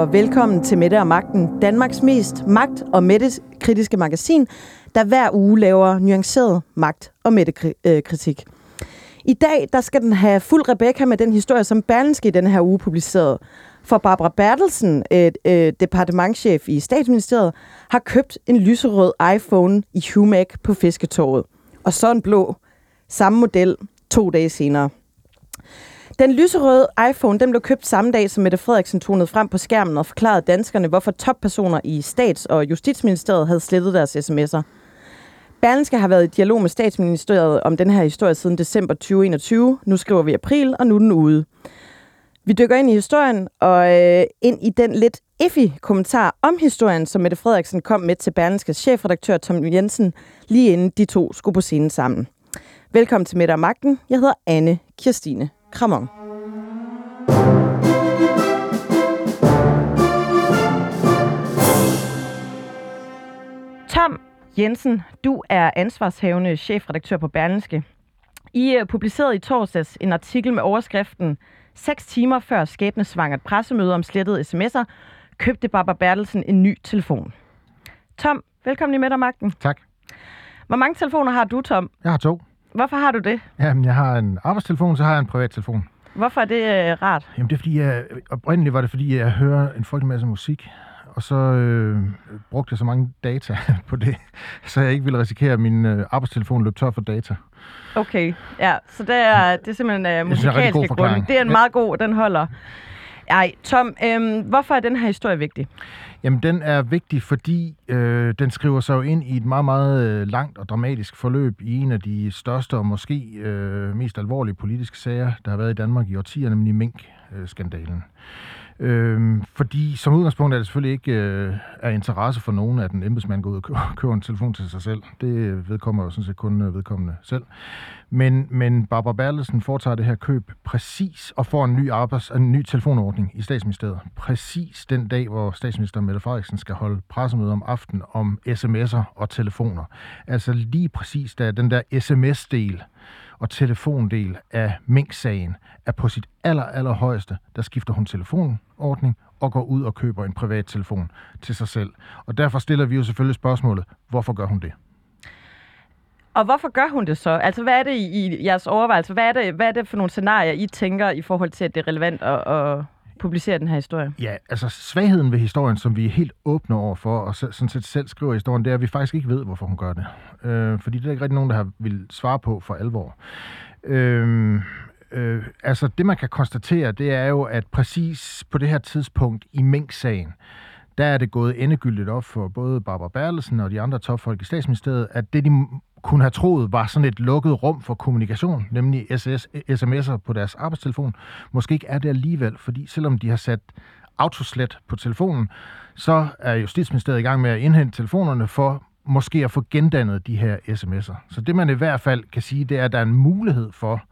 Og velkommen til Mette og Magten, Danmarks mest magt- og mættekritiske magasin, der hver uge laver nuanceret magt- og mættekritik. Øh, I dag der skal den have fuld Rebecca med den historie, som Berlinske i denne her uge publicerede. For Barbara Bertelsen, et, et departementchef i statsministeriet, har købt en lyserød iPhone i Humac på Fisketorvet. Og så en blå. Samme model to dage senere. Den lyserøde iPhone den blev købt samme dag, som Mette Frederiksen tonede frem på skærmen og forklarede danskerne, hvorfor toppersoner i Stats- og Justitsministeriet havde slettet deres sms'er. Berlingske har været i dialog med statsministeriet om den her historie siden december 2021. Nu skriver vi april, og nu er den ude. Vi dykker ind i historien og øh, ind i den lidt iffy kommentar om historien, som Mette Frederiksen kom med til Berlingskes chefredaktør Tom Jensen, lige inden de to skulle på scenen sammen. Velkommen til Mette og Magten. Jeg hedder Anne Kirstine Kramon. Tom Jensen, du er ansvarshavende chefredaktør på Berlingske. I uh, publicerede i torsdags en artikel med overskriften 6 timer før skæbnesvangert pressemøde om slettede sms'er, købte Barbara Bertelsen en ny telefon. Tom, velkommen i og Magten. Tak. Hvor mange telefoner har du, Tom? Jeg har to. Hvorfor har du det? Jamen, jeg har en arbejdstelefon, så har jeg en privattelefon. Hvorfor er det øh, rart? Jamen, det er fordi, jeg, oprindeligt var det fordi, jeg hører en frygtelig masse musik, og så øh, brugte jeg så mange data på det, så jeg ikke ville risikere, at min øh, arbejdstelefon løb tør for data. Okay, ja, så det er, det er simpelthen det er rigtig musikalske god grunde. Det er en meget god, den holder. Ej, Tom, øhm, hvorfor er den her historie vigtig? Jamen, den er vigtig, fordi øh, den skriver sig jo ind i et meget, meget øh, langt og dramatisk forløb i en af de største og måske øh, mest alvorlige politiske sager, der har været i Danmark i årtier, nemlig Mink-skandalen. Øhm, fordi som udgangspunkt er det selvfølgelig ikke øh, af interesse for nogen, at en embedsmand går ud og køber, køber en telefon til sig selv. Det vedkommer jo sådan set kun øh, vedkommende selv. Men, men Barbara Berlesen foretager det her køb præcis og får en ny, arbejds, en ny telefonordning i statsministeriet. Præcis den dag, hvor statsminister Mette Frederiksen skal holde pressemøde om aftenen om sms'er og telefoner. Altså lige præcis da den der sms-del og telefondel af Mink-sagen er på sit aller, aller højeste, der skifter hun telefonordning og går ud og køber en privat telefon til sig selv. Og derfor stiller vi jo selvfølgelig spørgsmålet, hvorfor gør hun det? Og hvorfor gør hun det så? Altså, hvad er det i, i jeres overvejelser? Hvad er, det, hvad er det for nogle scenarier, I tænker i forhold til, at det er relevant at, at publicere den her historie? Ja, altså svagheden ved historien, som vi er helt åbne over for, og så- sådan set selv skriver historien, det er, at vi faktisk ikke ved, hvorfor hun gør det. Øh, fordi det er der ikke rigtig nogen, der har vil svare på for alvor. Øh, øh, altså det, man kan konstatere, det er jo, at præcis på det her tidspunkt i Mink-sagen, der er det gået endegyldigt op for både Barbara Berlesen og de andre topfolk i statsministeriet, at det, de kunne have troet var sådan et lukket rum for kommunikation, nemlig SS, sms'er på deres arbejdstelefon, måske ikke er det alligevel, fordi selvom de har sat autoslet på telefonen, så er Justitsministeriet i gang med at indhente telefonerne for måske at få gendannet de her sms'er. Så det man i hvert fald kan sige, det er, at der er en mulighed for,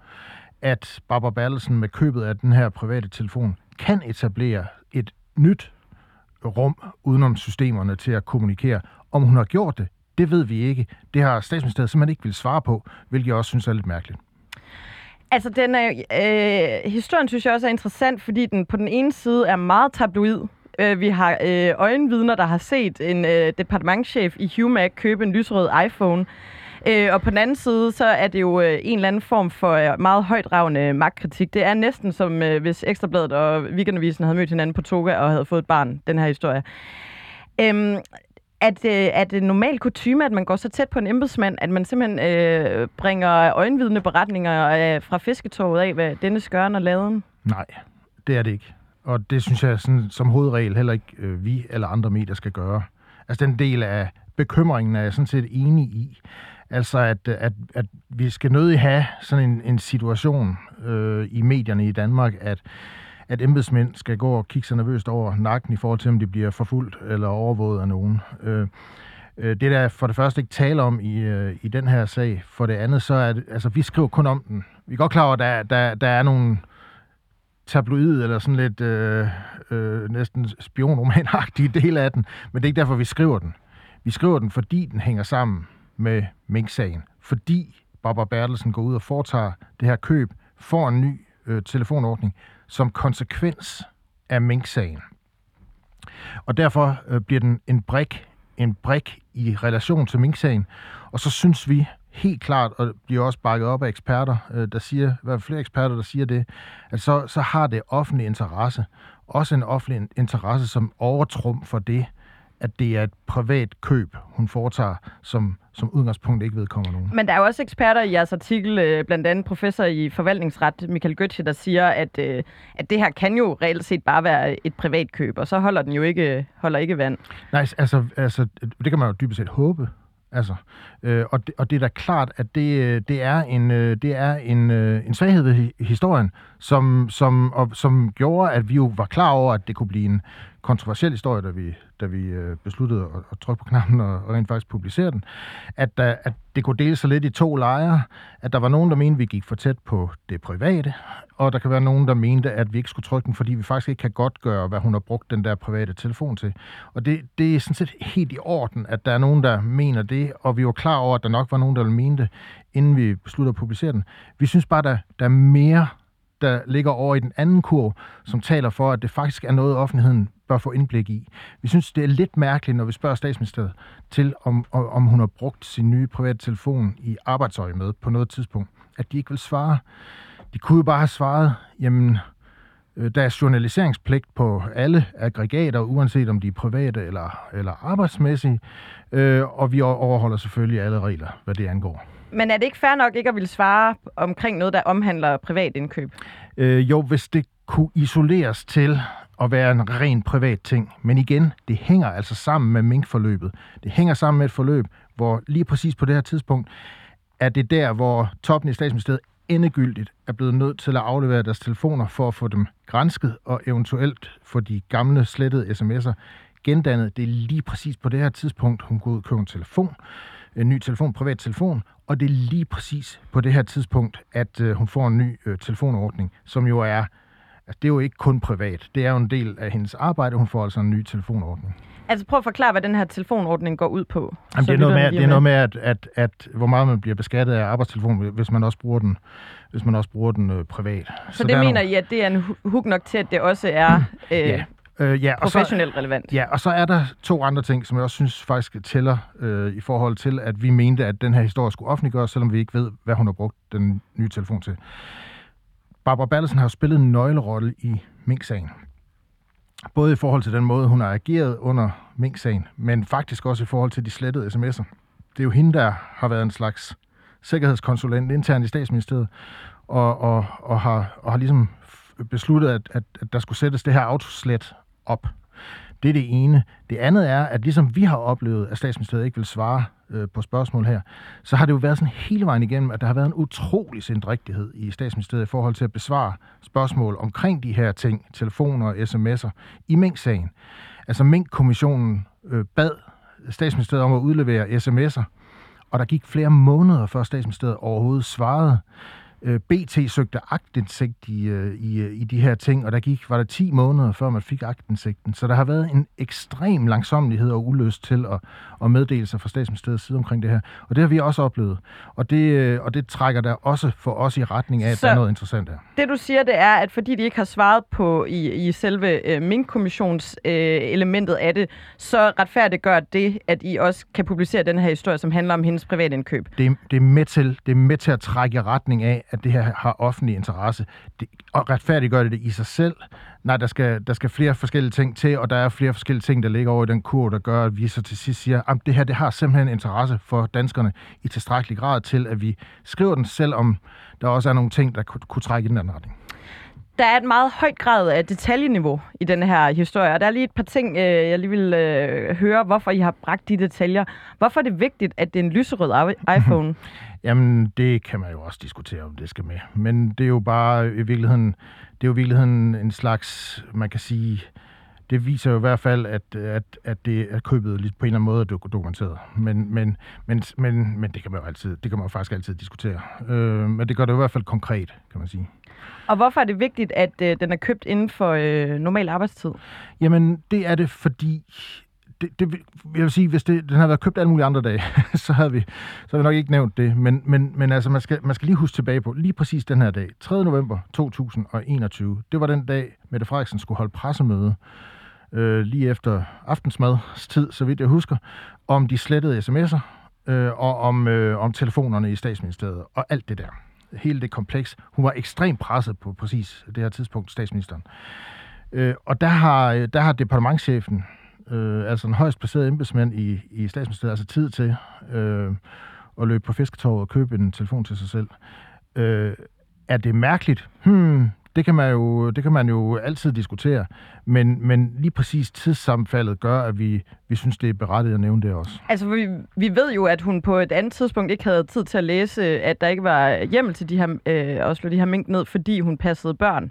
at Barbara Bertelsen med købet af den her private telefon kan etablere et nyt rum udenom systemerne til at kommunikere. Om hun har gjort det, det ved vi ikke. Det har statsministeriet simpelthen ikke vil svare på, hvilket jeg også synes er lidt mærkeligt. Altså, den er, øh, historien synes jeg også er interessant, fordi den på den ene side er meget tabloid. Øh, vi har øh, øjenvidner, der har set en øh, departementchef i Humac købe en lysrød iPhone. Øh, og på den anden side, så er det jo øh, en eller anden form for øh, meget højdragende magtkritik. Det er næsten som, øh, hvis Ekstrabladet og Weekendavisen havde mødt hinanden på toga og havde fået et barn, den her historie. Øhm, at øh, at det normalt kutume, at man går så tæt på en embedsmand, at man simpelthen øh, bringer øjenvidende beretninger øh, fra fisketoget af, hvad denne skørn og laden? Nej, det er det ikke. Og det synes jeg sådan, som hovedregel heller ikke øh, vi eller andre medier skal gøre. Altså den del af bekymringen er jeg sådan set enig i. Altså at, at, at vi skal nødig have sådan en, en situation øh, i medierne i Danmark, at at embedsmænd skal gå og kigge sig nervøst over nakken i forhold til, om de bliver forfulgt eller overvåget af nogen. Øh, øh det er der for det første ikke tale om i, øh, i den her sag. For det andet, så er det, altså vi skriver kun om den. Vi er godt klar over, at der, der, der er nogle tabloid eller sådan lidt øh, øh, næsten spionromanagtige del af den, men det er ikke derfor, vi skriver den. Vi skriver den, fordi den hænger sammen med Mink-sagen. Fordi Barbara Bertelsen går ud og foretager det her køb, får en ny øh, telefonordning, som konsekvens af Mink-sagen. Og derfor øh, bliver den en brik, en brik i relation til Mink-sagen. Og så synes vi helt klart, og bliver også bakket op af eksperter, øh, der siger, i hvert fald flere eksperter, der siger det, at så, så har det offentlig interesse, også en offentlig interesse, som overtrum for det, at det er et privat køb, hun foretager, som, som udgangspunkt ikke vedkommer nogen. Men der er jo også eksperter i jeres artikel, øh, blandt andet professor i forvaltningsret, Michael Götze, der siger, at, øh, at det her kan jo reelt set bare være et privat køb, og så holder den jo ikke, holder ikke vand. Nej, altså, altså, det kan man jo dybest set håbe. Altså, øh, og, det, og det er da klart, at det, øh, det er en, øh, det er en, øh, en svaghed ved historien, som, som, og, som gjorde, at vi jo var klar over, at det kunne blive en kontroversiel historie, da vi, da vi besluttede at, at trykke på knappen og, og rent faktisk publicere den, at, at det kunne dele sig lidt i to lejre, at der var nogen, der mente, at vi gik for tæt på det private, og der kan være nogen, der mente, at vi ikke skulle trykke den, fordi vi faktisk ikke kan godt gøre, hvad hun har brugt den der private telefon til. Og det, det er sådan set helt i orden, at der er nogen, der mener det, og vi var klar over, at der nok var nogen, der ville mene det, inden vi besluttede at publicere den. Vi synes bare, der, der er mere der ligger over i den anden kurv, som taler for, at det faktisk er noget, offentligheden bør få indblik i. Vi synes, det er lidt mærkeligt, når vi spørger statsministeriet til, om, om hun har brugt sin nye private telefon i arbejdsøje med på noget tidspunkt, at de ikke vil svare. De kunne jo bare have svaret, jamen, der er journaliseringspligt på alle aggregater, uanset om de er private eller, eller arbejdsmæssige, øh, og vi overholder selvfølgelig alle regler, hvad det angår. Men er det ikke fair nok ikke at ville svare omkring noget, der omhandler privat indkøb? Øh, jo, hvis det kunne isoleres til at være en ren privat ting. Men igen, det hænger altså sammen med minkforløbet. Det hænger sammen med et forløb, hvor lige præcis på det her tidspunkt, er det der, hvor toppen i statsministeriet endegyldigt er blevet nødt til at aflevere deres telefoner for at få dem grænsket og eventuelt få de gamle slettede sms'er gendannet. Det er lige præcis på det her tidspunkt, hun går ud og køber en telefon, en ny telefon, privat telefon, og det er lige præcis på det her tidspunkt, at øh, hun får en ny øh, telefonordning, som jo er, altså det er jo ikke kun privat, det er jo en del af hendes arbejde, hun får altså en ny telefonordning. Altså prøv at forklare, hvad den her telefonordning går ud på. Jamen, det er noget med, det er noget med at, at, at, hvor meget man bliver beskattet af arbejdstelefonen, hvis man også bruger den, hvis man også bruger den øh, privat. Så, så det mener nogle... I, at det er en hook nok til, at det også er øh, ja. Øh, ja, professionelt og så, relevant. Ja, og så er der to andre ting, som jeg også synes faktisk tæller øh, i forhold til, at vi mente, at den her historie skulle offentliggøres, selvom vi ikke ved, hvad hun har brugt den nye telefon til. Barbara Bertelsen har jo spillet en nøglerolle i Mink-sagen. Både i forhold til den måde, hun har ageret under Mink-sagen, men faktisk også i forhold til de slettede sms'er. Det er jo hende, der har været en slags sikkerhedskonsulent internt i statsministeriet, og, og, og, har, og har ligesom besluttet, at, at, at der skulle sættes det her autoslet op. Det er det ene. Det andet er, at ligesom vi har oplevet, at statsministeriet ikke vil svare øh, på spørgsmål her, så har det jo været sådan hele vejen igennem, at der har været en utrolig sindrigtighed i statsministeriet i forhold til at besvare spørgsmål omkring de her ting, telefoner og sms'er, i Mink-sagen. Altså Mink-kommissionen øh, bad statsministeriet om at udlevere sms'er, og der gik flere måneder, før statsministeriet overhovedet svarede. Øh, BT søgte agtindsigt i, øh, i, øh, i de her ting, og der gik, var der 10 måneder, før man fik agtindsigten. Så der har været en ekstrem langsomlighed og ulyst til at, at meddele sig fra statsministeriets side omkring det her. Og det har vi også oplevet. Og det, og det trækker der også for os i retning af, at Så der er noget interessant her. Det du siger, det er, at fordi de ikke har svaret på i, i selve øh, Mink-kommissions øh, elementet af det, så retfærdigt gør det, at I også kan publicere den her historie, som handler om hendes private indkøb. Det, det, er med til, det er med til at trække i retning af, at det her har offentlig interesse. Det, og retfærdiggør det det i sig selv. Nej, der skal, der skal flere forskellige ting til, og der er flere forskellige ting, der ligger over i den kur, der gør, at vi så til sidst siger, at det her det har simpelthen interesse for danskerne i tilstrækkelig grad til, at vi skriver den, selvom der også er nogle ting, der kunne, kunne trække i den anden retning. Der er et meget højt grad af detaljeniveau i den her historie, og der er lige et par ting, øh, jeg lige vil øh, høre, hvorfor I har bragt de detaljer. Hvorfor er det vigtigt, at det er en lyserød iPhone? Jamen, det kan man jo også diskutere, om det skal med. Men det er jo bare i virkeligheden, det er jo i virkeligheden en slags, man kan sige, det viser jo i hvert fald, at, at, at det er købet lidt på en eller anden måde er dokumenteret. Men, men, men, men, men det kan man jo altid, det kan man jo faktisk altid diskutere. Øh, men det gør det i hvert fald konkret, kan man sige. Og hvorfor er det vigtigt, at øh, den er købt inden for øh, normal arbejdstid? Jamen, det er det, fordi det, det, jeg vil sige, hvis det, den havde været købt alle mulige andre dage, så havde vi, så havde vi nok ikke nævnt det. Men, men, men altså, man skal, man skal lige huske tilbage på, lige præcis den her dag, 3. november 2021, det var den dag, Mette Frederiksen skulle holde pressemøde øh, lige efter aftensmadstid, så vidt jeg husker, om de slettede sms'er øh, og om, øh, om telefonerne i statsministeriet og alt det der. Hele det kompleks. Hun var ekstremt presset på præcis det her tidspunkt, statsministeren. Øh, og der har, øh, der har departementchefen, øh, altså en højst placeret embedsmand i, i statsministeriet, altså tid til øh, at løbe på fisketorvet og købe en telefon til sig selv. Øh, er det mærkeligt? Hmm, det kan man jo, det kan man jo altid diskutere, men, men lige præcis tidssammenfaldet gør, at vi, vi synes, det er berettiget at nævne det også. Altså, vi, vi ved jo, at hun på et andet tidspunkt ikke havde tid til at læse, at der ikke var hjemmel til de her, øh, at slå de her mink ned, fordi hun passede børn.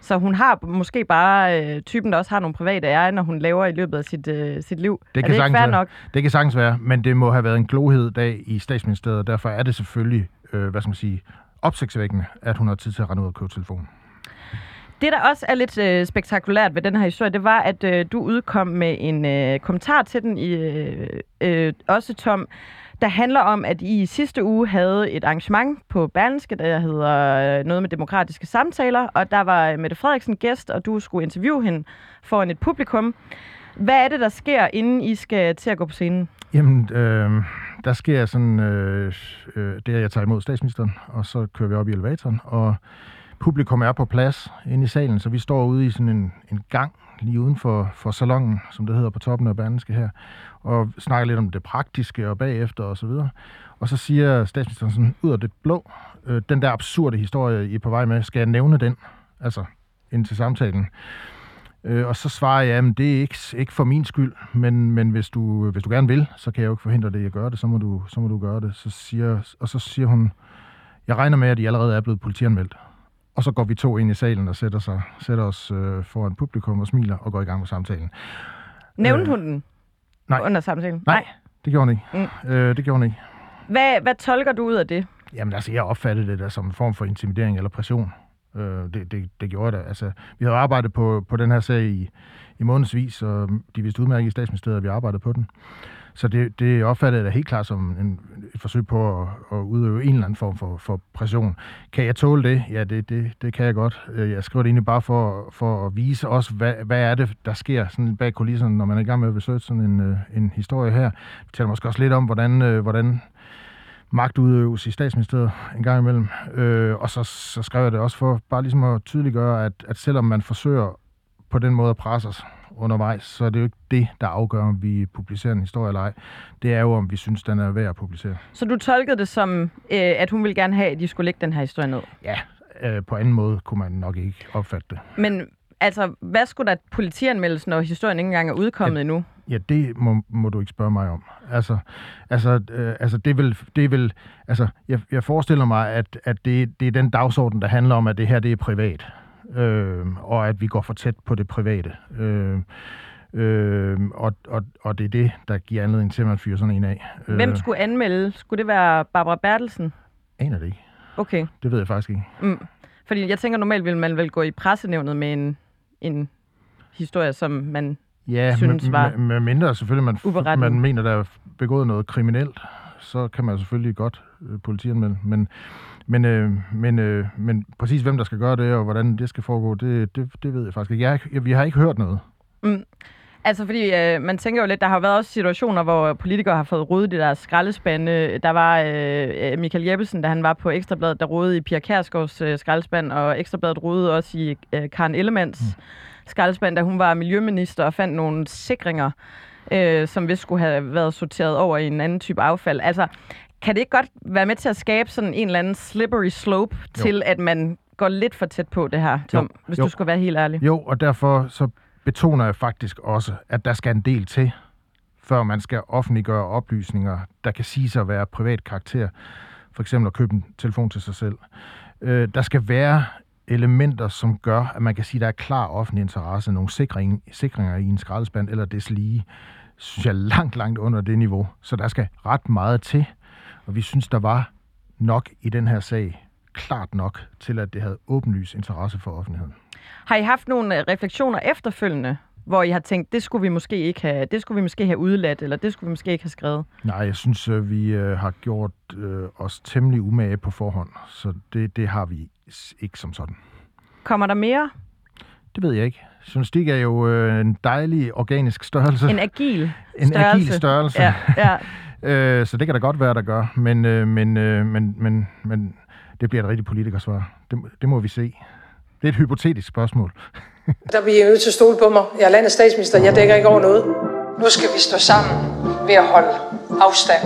Så hun har måske bare øh, typen, der også har nogle private ære, når hun laver i løbet af sit, øh, sit liv. Det kan, er det ikke fair nok? Det kan sagtens være, men det må have været en glohed dag i statsministeriet, og derfor er det selvfølgelig, øh, hvad skal man sige, opsigtsvækkende, at hun har tid til at rende ud og købe telefonen. Det, der også er lidt øh, spektakulært ved den her historie, det var, at øh, du udkom med en øh, kommentar til den, i, øh, øh, også Tom, der handler om, at I i sidste uge havde et arrangement på Berlinske, der hedder øh, noget med demokratiske samtaler, og der var øh, Mette Frederiksen gæst, og du skulle interviewe hende foran et publikum. Hvad er det, der sker, inden I skal til at gå på scenen? Jamen, øh, der sker sådan, øh, øh, det er, at jeg tager imod statsministeren, og så kører vi op i elevatoren, og publikum er på plads inde i salen, så vi står ude i sådan en, en gang lige uden for, for salongen, som det hedder på toppen af Berlingske her, og snakker lidt om det praktiske og bagefter og så videre. Og så siger statsministeren sådan, ud af det blå, øh, den der absurde historie, I er på vej med, skal jeg nævne den? Altså, ind til samtalen. Øh, og så svarer jeg, at det er ikke, ikke for min skyld, men, men hvis, du, hvis du gerne vil, så kan jeg jo ikke forhindre det, jeg gør det, så må du, så må du gøre det. Så siger, og så siger hun, jeg regner med, at I allerede er blevet politianmeldt. Og så går vi to ind i salen og sætter, sig, sætter os øh, foran publikum og smiler og går i gang med samtalen. Nævnte øh, hun den nej. under samtalen? Nej, nej. det gjorde hun ikke. Mm. Øh, det gjorde hun ikke. Hvad, hvad tolker du ud af det? Jamen altså, jeg opfattede det der som en form for intimidering eller pression. Øh, det, det, det gjorde det. Altså, vi havde arbejdet på, på den her sag i, i månedsvis, og de vidste udmærket i statsministeriet, at vi arbejdede på den. Så det, det opfattede jeg da helt klart som en, et forsøg på at, at udøve en eller anden form for, for pression. Kan jeg tåle det? Ja, det, det, det kan jeg godt. Øh, jeg skriver det egentlig bare for, for at vise også, hvad, hvad er det, der sker sådan bag kulisserne, når man er i gang med at besøge sådan en, øh, en historie her. Det taler måske også lidt om, hvordan, øh, hvordan magt udøves i statsministeriet en gang imellem. Øh, og så, så skrev jeg det også for bare ligesom at tydeliggøre, at, at selvom man forsøger på den måde at presse os undervejs, så er det jo ikke det, der afgør, om vi publicerer en historie eller ej. Det er jo, om vi synes, den er værd at publicere. Så du tolkede det som, øh, at hun ville gerne have, at de skulle lægge den her historie ned? Ja, øh, på anden måde kunne man nok ikke opfatte det. Men altså, hvad skulle der politianmeldes, når historien ikke engang er udkommet ja, endnu? Ja, det må, må du ikke spørge mig om. Altså, altså, øh, altså det vil, det vil, altså, jeg, jeg forestiller mig, at, at det, det er den dagsorden, der handler om, at det her det er privat øh, og at vi går for tæt på det private. Øh, øh, og, og, og det er det, der giver anledning til, at man fyrer sådan en af. Hvem øh, skulle anmelde? Skulle det være Barbara Bertelsen? Aner det ikke. Okay. Det ved jeg faktisk ikke. Mm. Fordi jeg tænker, normalt vil man vel gå i pressenævnet med en, en historie, som man ja, synes var med, med mindre selvfølgelig, man, man mener, der er begået noget kriminelt, så kan man selvfølgelig godt øh, politianmelde. Men, men, øh, men, øh, men præcis hvem der skal gøre det, og hvordan det skal foregå, det, det, det ved jeg faktisk ikke. Jeg, jeg, vi har ikke hørt noget. Mm. Altså, fordi øh, man tænker jo lidt, der har været også situationer, hvor politikere har fået rodet i deres skraldespande. Der var øh, Michael Jeppesen, da han var på Ekstrabladet, der rodede i Pia Kærsgaards øh, skraldespand, og Ekstrabladet rodede også i øh, Karen Ellemands mm. skraldespand, da hun var miljøminister og fandt nogle sikringer, øh, som vist skulle have været sorteret over i en anden type affald. Altså, kan det ikke godt være med til at skabe sådan en eller anden slippery slope jo. til, at man går lidt for tæt på det her, Tom, jo. hvis jo. du skulle være helt ærlig? Jo, og derfor så betoner jeg faktisk også, at der skal en del til, før man skal offentliggøre oplysninger, der kan sige sig at være privat karakter. For eksempel at købe en telefon til sig selv. Øh, der skal være elementer, som gør, at man kan sige, at der er klar offentlig interesse, nogle sikring, sikringer i en skraldespand eller deslige, synes jeg langt, langt under det niveau. Så der skal ret meget til, og vi synes, der var nok i den her sag, klart nok til, at det havde åbenlys interesse for offentligheden. Har I haft nogle øh, refleksioner efterfølgende, hvor I har tænkt, det skulle vi måske ikke have, det skulle vi måske have udladt, eller det skulle vi måske ikke have skrevet? Nej, jeg synes, øh, vi øh, har gjort os temmelig umage på forhånd, så det, det har vi ikke som sådan. Kommer der mere? Det ved jeg ikke. Journalistik er jo øh, en dejlig organisk størrelse. En agil en størrelse. agil størrelse. Ja, ja. øh, så det kan da godt være, der gør. Men, øh, men, øh, men, men, men det bliver et rigtigt politikersvar. Det, det må vi se. Det er et hypotetisk spørgsmål. Der bliver I nødt til at stole på mig. Jeg er landets statsminister. Jeg dækker ikke over noget. Nu skal vi stå sammen ved at holde afstand.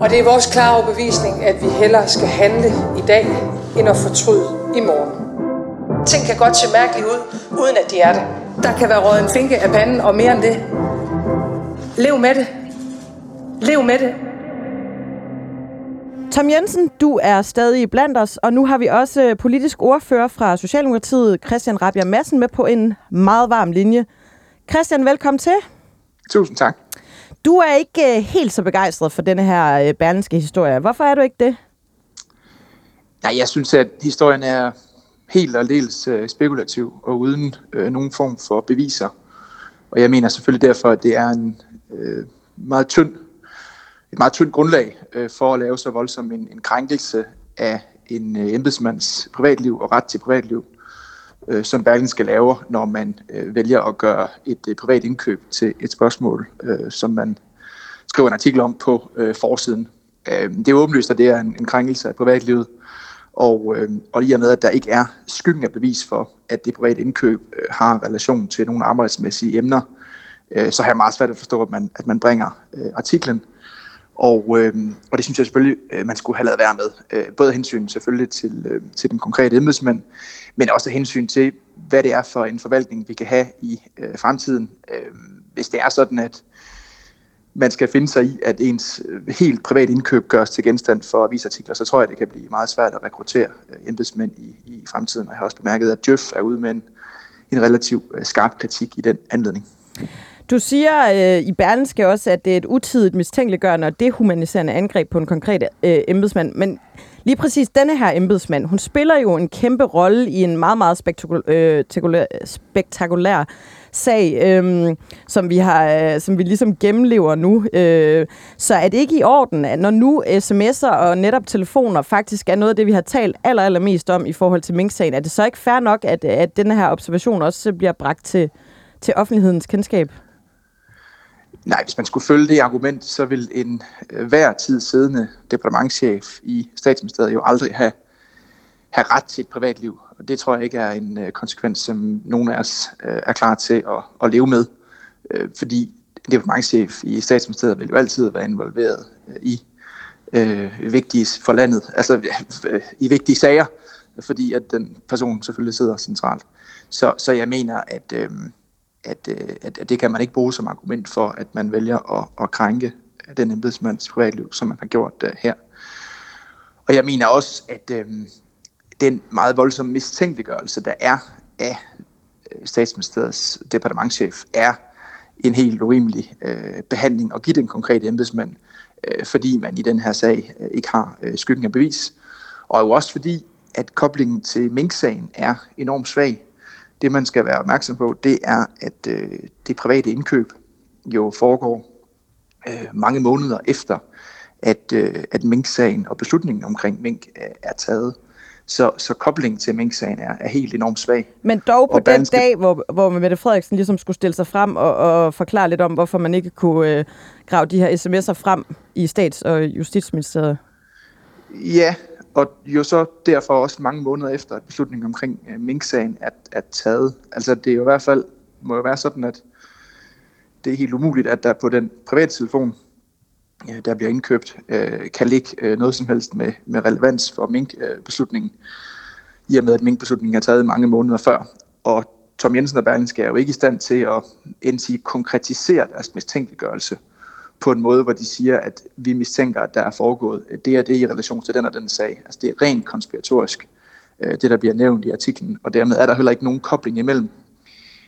Og det er vores klare overbevisning, at vi hellere skal handle i dag, end at fortryde i morgen. Ting kan godt se mærkeligt ud, uden at de er det. Der kan være røget en finke af panden, og mere end det. Lev med det. Lev med det. Tom Jensen, du er stadig blandt os, og nu har vi også politisk ordfører fra Socialdemokratiet, Christian Rabia Madsen, med på en meget varm linje. Christian, velkommen til. Tusind tak. Du er ikke uh, helt så begejstret for denne her uh, berlinske historie. Hvorfor er du ikke det? Nej, jeg synes, at historien er helt og dels øh, spekulativ og uden øh, nogen form for beviser. Og jeg mener selvfølgelig derfor, at det er en øh, meget tynd, et meget tyndt grundlag øh, for at lave så voldsom en, en krænkelse af en øh, embedsmands privatliv og ret til privatliv, øh, som skal lave, når man øh, vælger at gøre et øh, privat indkøb til et spørgsmål, øh, som man skriver en artikel om på øh, forsiden. Øh, det er åbenlyst, at det er en, en krænkelse af privatlivet, og, øh, og i og med, at der ikke er skyggen af bevis for, at det private indkøb øh, har relation til nogle arbejdsmæssige emner, øh, så har jeg meget svært at forstå, at man, at man bringer øh, artiklen. Og, øh, og det synes jeg selvfølgelig, øh, man skulle have lavet være med. Øh, både hensyn selvfølgelig til, øh, til den konkrete embedsmand, men også hensyn til, hvad det er for en forvaltning, vi kan have i øh, fremtiden. Øh, hvis det er sådan, at man skal finde sig i, at ens øh, helt privat indkøb gøres til genstand for avisartikler, så tror jeg, det kan blive meget svært at rekruttere øh, embedsmænd i, i fremtiden. Og jeg har også bemærket, at Djøf er ude med en, en relativt øh, skarp kritik i den anledning. Du siger øh, i Berlinske også, at det er et utidigt mistænkeliggørende og dehumaniserende angreb på en konkret øh, embedsmand. Men lige præcis denne her embedsmand, hun spiller jo en kæmpe rolle i en meget, meget spektakulær, spektakulær sag, øh, som vi har, øh, som vi ligesom gennemlever nu. Øh, så er det ikke i orden, at når nu sms'er og netop telefoner faktisk er noget af det, vi har talt aller, allermest om i forhold til Mink-sagen, er det så ikke fair nok, at, at denne her observation også bliver bragt til, til offentlighedens kendskab? Nej, hvis man skulle følge det argument, så vil en øh, hver tid siddende departementchef i statsministeriet jo aldrig have, have ret til et privatliv. Og det tror jeg ikke er en øh, konsekvens, som nogen af os øh, er klar til at, at leve med. Øh, fordi departementchef i statsministeriet vil jo altid være involveret øh, i øh, vigtige for landet, altså øh, i vigtige sager, fordi at den person selvfølgelig sidder centralt. Så, så jeg mener, at, øh, at, øh, at, at det kan man ikke bruge som argument for, at man vælger at, at krænke den embedsmands privatliv, som man har gjort øh, her. Og jeg mener også, at øh, den meget voldsomme mistænkeliggørelse, der er af øh, statsministeriets departementchef, er en helt urimelig øh, behandling at give den konkrete embedsmand, øh, fordi man i den her sag øh, ikke har øh, skyggen af bevis. Og jo også fordi, at koblingen til Mink-sagen er enormt svag. Det, man skal være opmærksom på, det er, at øh, det private indkøb jo foregår øh, mange måneder efter, at, øh, at Mink-sagen og beslutningen omkring Mink øh, er taget. Så, så koblingen til Mink-sagen er, er helt enormt svag. Men dog på og den danske... dag, hvor, hvor Mette Frederiksen ligesom skulle stille sig frem og, og forklare lidt om, hvorfor man ikke kunne øh, grave de her sms'er frem i Stats- og Justitsministeriet. Ja, og jo så derfor også mange måneder efter, at beslutningen omkring øh, Mink-sagen er, er taget. Altså det er jo i hvert fald, må jo være sådan, at det er helt umuligt, at der på den private telefon, der bliver indkøbt, øh, kan ligge øh, noget som helst med, med relevans for minkbeslutningen, i og med at minkbeslutningen er taget mange måneder før. Og Tom Jensen og Berlingske er jo ikke i stand til at sige, konkretisere deres mistænkeliggørelse på en måde, hvor de siger, at vi mistænker, at der er foregået det og det i relation til den og den sag. Altså det er rent konspiratorisk, øh, det der bliver nævnt i artiklen, og dermed er der heller ikke nogen kobling imellem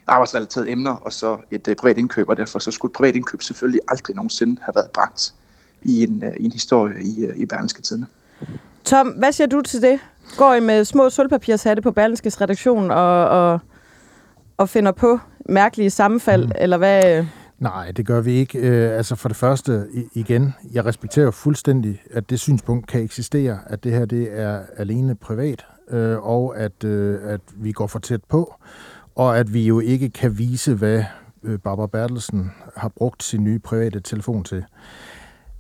arbejdsrelaterede emner og så et øh, privat indkøb, og derfor så skulle et privat indkøb selvfølgelig aldrig nogensinde have været bragt i en, øh, i en historie i, øh, i Berlingske Tidene. Tom, hvad siger du til det? Går I med små sølvpapirshatte på Berlingskes redaktion og, og, og finder på mærkelige sammenfald, mm. eller hvad? Nej, det gør vi ikke. Øh, altså for det første, igen, jeg respekterer fuldstændig, at det synspunkt kan eksistere, at det her det er alene privat, øh, og at, øh, at vi går for tæt på. og at vi jo ikke kan vise, hvad øh, Barbara Bertelsen har brugt sin nye private telefon til.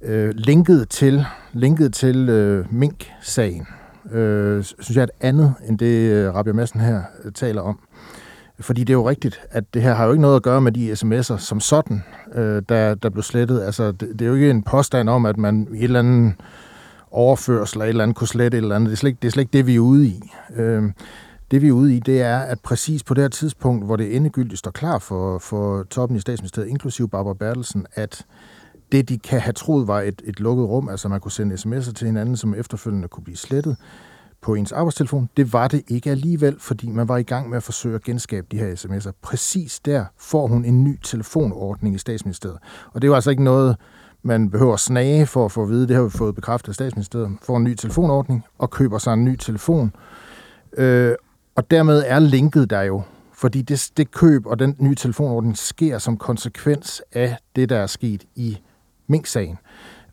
Øh, linket til, linket til øh, Mink-sagen, øh, synes jeg er et andet end det, øh, Rabia Madsen her øh, taler om. Fordi det er jo rigtigt, at det her har jo ikke noget at gøre med de sms'er som sådan, øh, der, der blev slettet. Altså, det, det er jo ikke en påstand om, at man i et eller andet overførsel eller et eller andet kunne slette et eller andet. Det er slet, det er slet ikke det, vi er ude i. Øh, det vi er ude i, det er, at præcis på det her tidspunkt, hvor det endegyldigt står klar for, for toppen i statsministeriet, inklusive Barbara Bertelsen, at det, de kan have troet var et, et lukket rum, altså man kunne sende sms'er til hinanden, som efterfølgende kunne blive slettet på ens arbejdstelefon, det var det ikke alligevel, fordi man var i gang med at forsøge at genskabe de her sms'er. Præcis der får hun en ny telefonordning i statsministeriet. Og det var altså ikke noget, man behøver at snage for at få at vide, det har vi fået bekræftet af statsministeriet, får en ny telefonordning og køber sig en ny telefon. Øh, og dermed er linket der jo, fordi det, det køb og den nye telefonordning sker som konsekvens af det, der er sket i Mink-sagen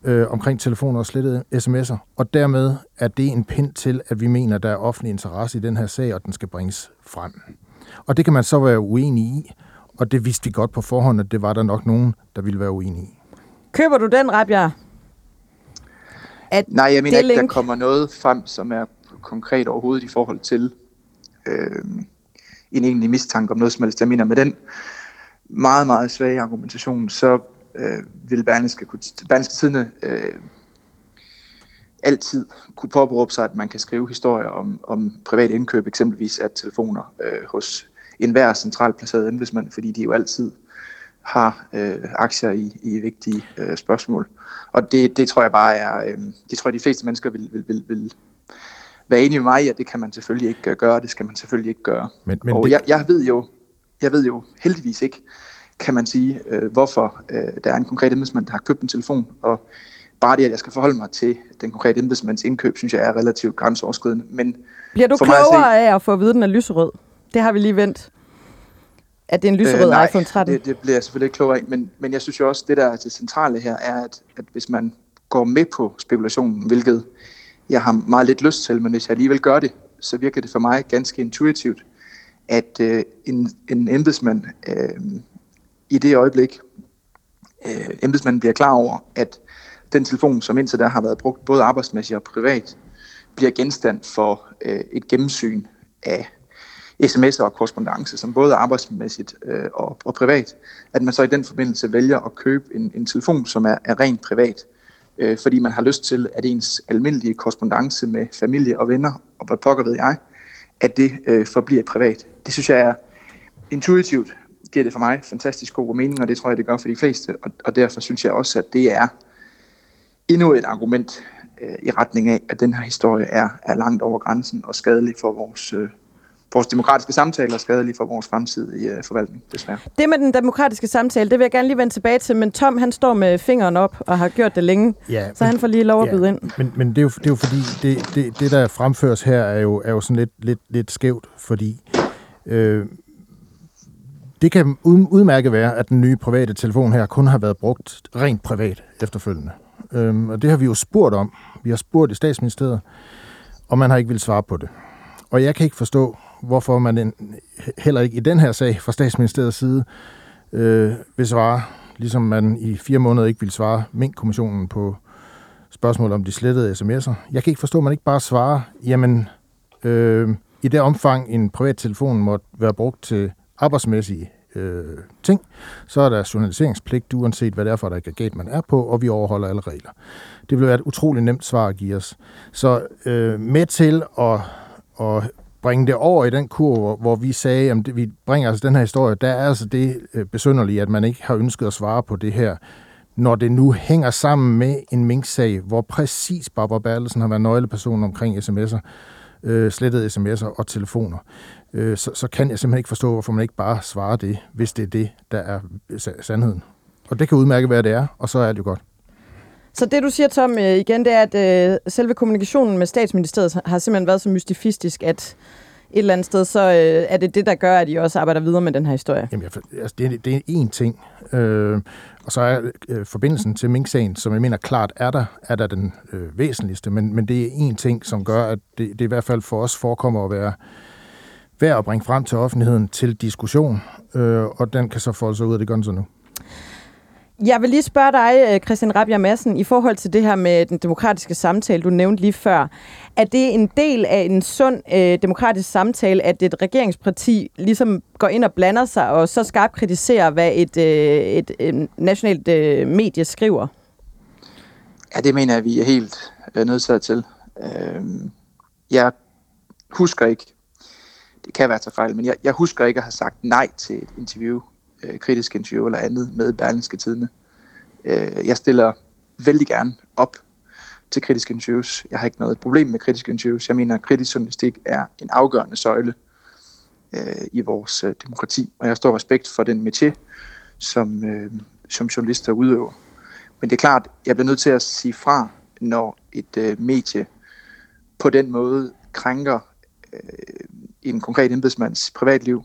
øh, omkring telefoner og slettede sms'er. Og dermed er det en pind til, at vi mener, der er offentlig interesse i den her sag, og den skal bringes frem. Og det kan man så være uenig i, og det vidste vi godt på forhånd, at det var der nok nogen, der ville være uenige i. Køber du den, Rabia? At Nej, jeg mener ikke, link... der kommer noget frem, som er konkret overhovedet i forhold til øh, en egentlig mistanke om noget som helst. Jeg mener, med den meget, meget svage argumentation, så øh, vil Berlingske, Berlingske Tidene øh, altid kunne påberåbe sig, at man kan skrive historier om, om privat indkøb, eksempelvis af telefoner øh, hos enhver centralt placeret embedsmand, fordi de jo altid har øh, aktier i, i vigtige øh, spørgsmål. Og det, det tror jeg bare er, øh, det tror jeg de fleste mennesker vil, vil, vil, vil være enige med mig i, at det kan man selvfølgelig ikke gøre, det skal man selvfølgelig ikke gøre. Men, men og det... jeg, jeg ved jo, jeg ved jo heldigvis ikke, kan man sige, øh, hvorfor øh, der er en konkret embedsmand, der har købt en telefon, og bare det, at jeg skal forholde mig til den konkrete embedsmands indkøb, synes jeg er relativt grænseoverskridende. Men Bliver du klogere at se, af at få at vide, at den er lyserød? Det har vi lige vendt. At det er en lyserød øh, nej, iPhone 13? Det, det bliver jeg selvfølgelig ikke klogere af, men, men jeg synes jo også, det der er det centrale her, er, at, at hvis man går med på spekulationen, hvilket jeg har meget lidt lyst til, men hvis jeg alligevel gør det, så virker det for mig ganske intuitivt, at øh, en, en embedsmand øh, i det øjeblik, øh, embedsmanden bliver klar over, at den telefon, som indtil der har været brugt både arbejdsmæssigt og privat, bliver genstand for øh, et gennemsyn af sms'er og korrespondence, som både er arbejdsmæssigt øh, og, og privat, at man så i den forbindelse vælger at købe en, en telefon, som er, er rent privat, øh, fordi man har lyst til, at ens almindelige korrespondence med familie og venner, og hvad pokker ved jeg, at det øh, forbliver privat. Det synes jeg er intuitivt giver det for mig fantastisk god mening, og det tror jeg, det gør for de fleste. Og, og derfor synes jeg også, at det er endnu et argument øh, i retning af, at den her historie er, er langt over grænsen og skadelig for vores, øh, vores demokratiske samtale og skadelig for vores fremtidige øh, forvaltning, desværre. Det med den demokratiske samtale, det vil jeg gerne lige vende tilbage til, men Tom han står med fingeren op og har gjort det længe, ja, så men, han får lige lov at ja, byde ind. Men, men det, er jo, det er jo fordi, det, det, det der fremføres her er jo, er jo sådan lidt, lidt, lidt skævt, fordi øh, det kan udmærket være, at den nye private telefon her kun har været brugt rent privat efterfølgende. Øhm, og det har vi jo spurgt om. Vi har spurgt i statsministeriet, og man har ikke vil svare på det. Og jeg kan ikke forstå, hvorfor man heller ikke i den her sag fra statsministeriets side øh, vil svare, ligesom man i fire måneder ikke vil svare Mink-kommissionen på spørgsmål om de slettede sms'er. Jeg kan ikke forstå, at man ikke bare svarer, jamen, øh, i det omfang en privat telefon måtte være brugt til arbejdsmæssige øh, ting, så er der journaliseringspligt, uanset hvad det er for et aggregat, man er på, og vi overholder alle regler. Det vil være et utroligt nemt svar at give os. Så øh, med til at, at bringe det over i den kurve, hvor vi sagde, at vi bringer altså den her historie, der er altså det øh, besynderlige, at man ikke har ønsket at svare på det her, når det nu hænger sammen med en minksag, hvor præcis Barbara Bertelsen har været nøgleperson omkring sms'er, øh, slettede sms'er og telefoner øh, så, så kan jeg simpelthen ikke forstå, hvorfor man ikke bare svarer det, hvis det er det, der er sandheden. Og det kan udmærke, hvad det er, og så er det jo godt. Så det, du siger, Tom, øh, igen, det er, at øh, selve kommunikationen med statsministeriet har simpelthen været så mystifistisk, at et eller andet sted, så øh, er det det, der gør, at I også arbejder videre med den her historie. Jamen, jeg, altså, det, er, det er én ting. Øh, og så er øh, forbindelsen til Mink-sagen, som jeg mener klart er der, er der den øh, væsentligste. Men, men det er én ting, som gør, at det, det i hvert fald for os forekommer at være værd at bringe frem til offentligheden til diskussion, øh, og den kan så folde sig ud, af det gør så nu. Jeg vil lige spørge dig, øh, Christian Rabia Madsen, i forhold til det her med den demokratiske samtale, du nævnte lige før. Er det en del af en sund øh, demokratisk samtale, at et regeringsparti ligesom går ind og blander sig og så skarpt kritiserer, hvad et, øh, et, øh, nationalt øh, medie skriver? Ja, det mener jeg, vi er helt øh, nødsaget til. Øh, jeg husker ikke, det kan være til fejl, men jeg, jeg husker ikke at have sagt nej til et interview øh, kritisk interview eller andet med Berlingske Tidene. Øh, jeg stiller vældig gerne op til kritiske interviews. Jeg har ikke noget problem med kritiske interviews. Jeg mener, at kritisk journalistik er en afgørende søjle øh, i vores øh, demokrati, og jeg står respekt for den métier, som, øh, som journalister udøver. Men det er klart, jeg bliver nødt til at sige fra, når et øh, medie på den måde krænker øh, en konkret embedsmands privatliv,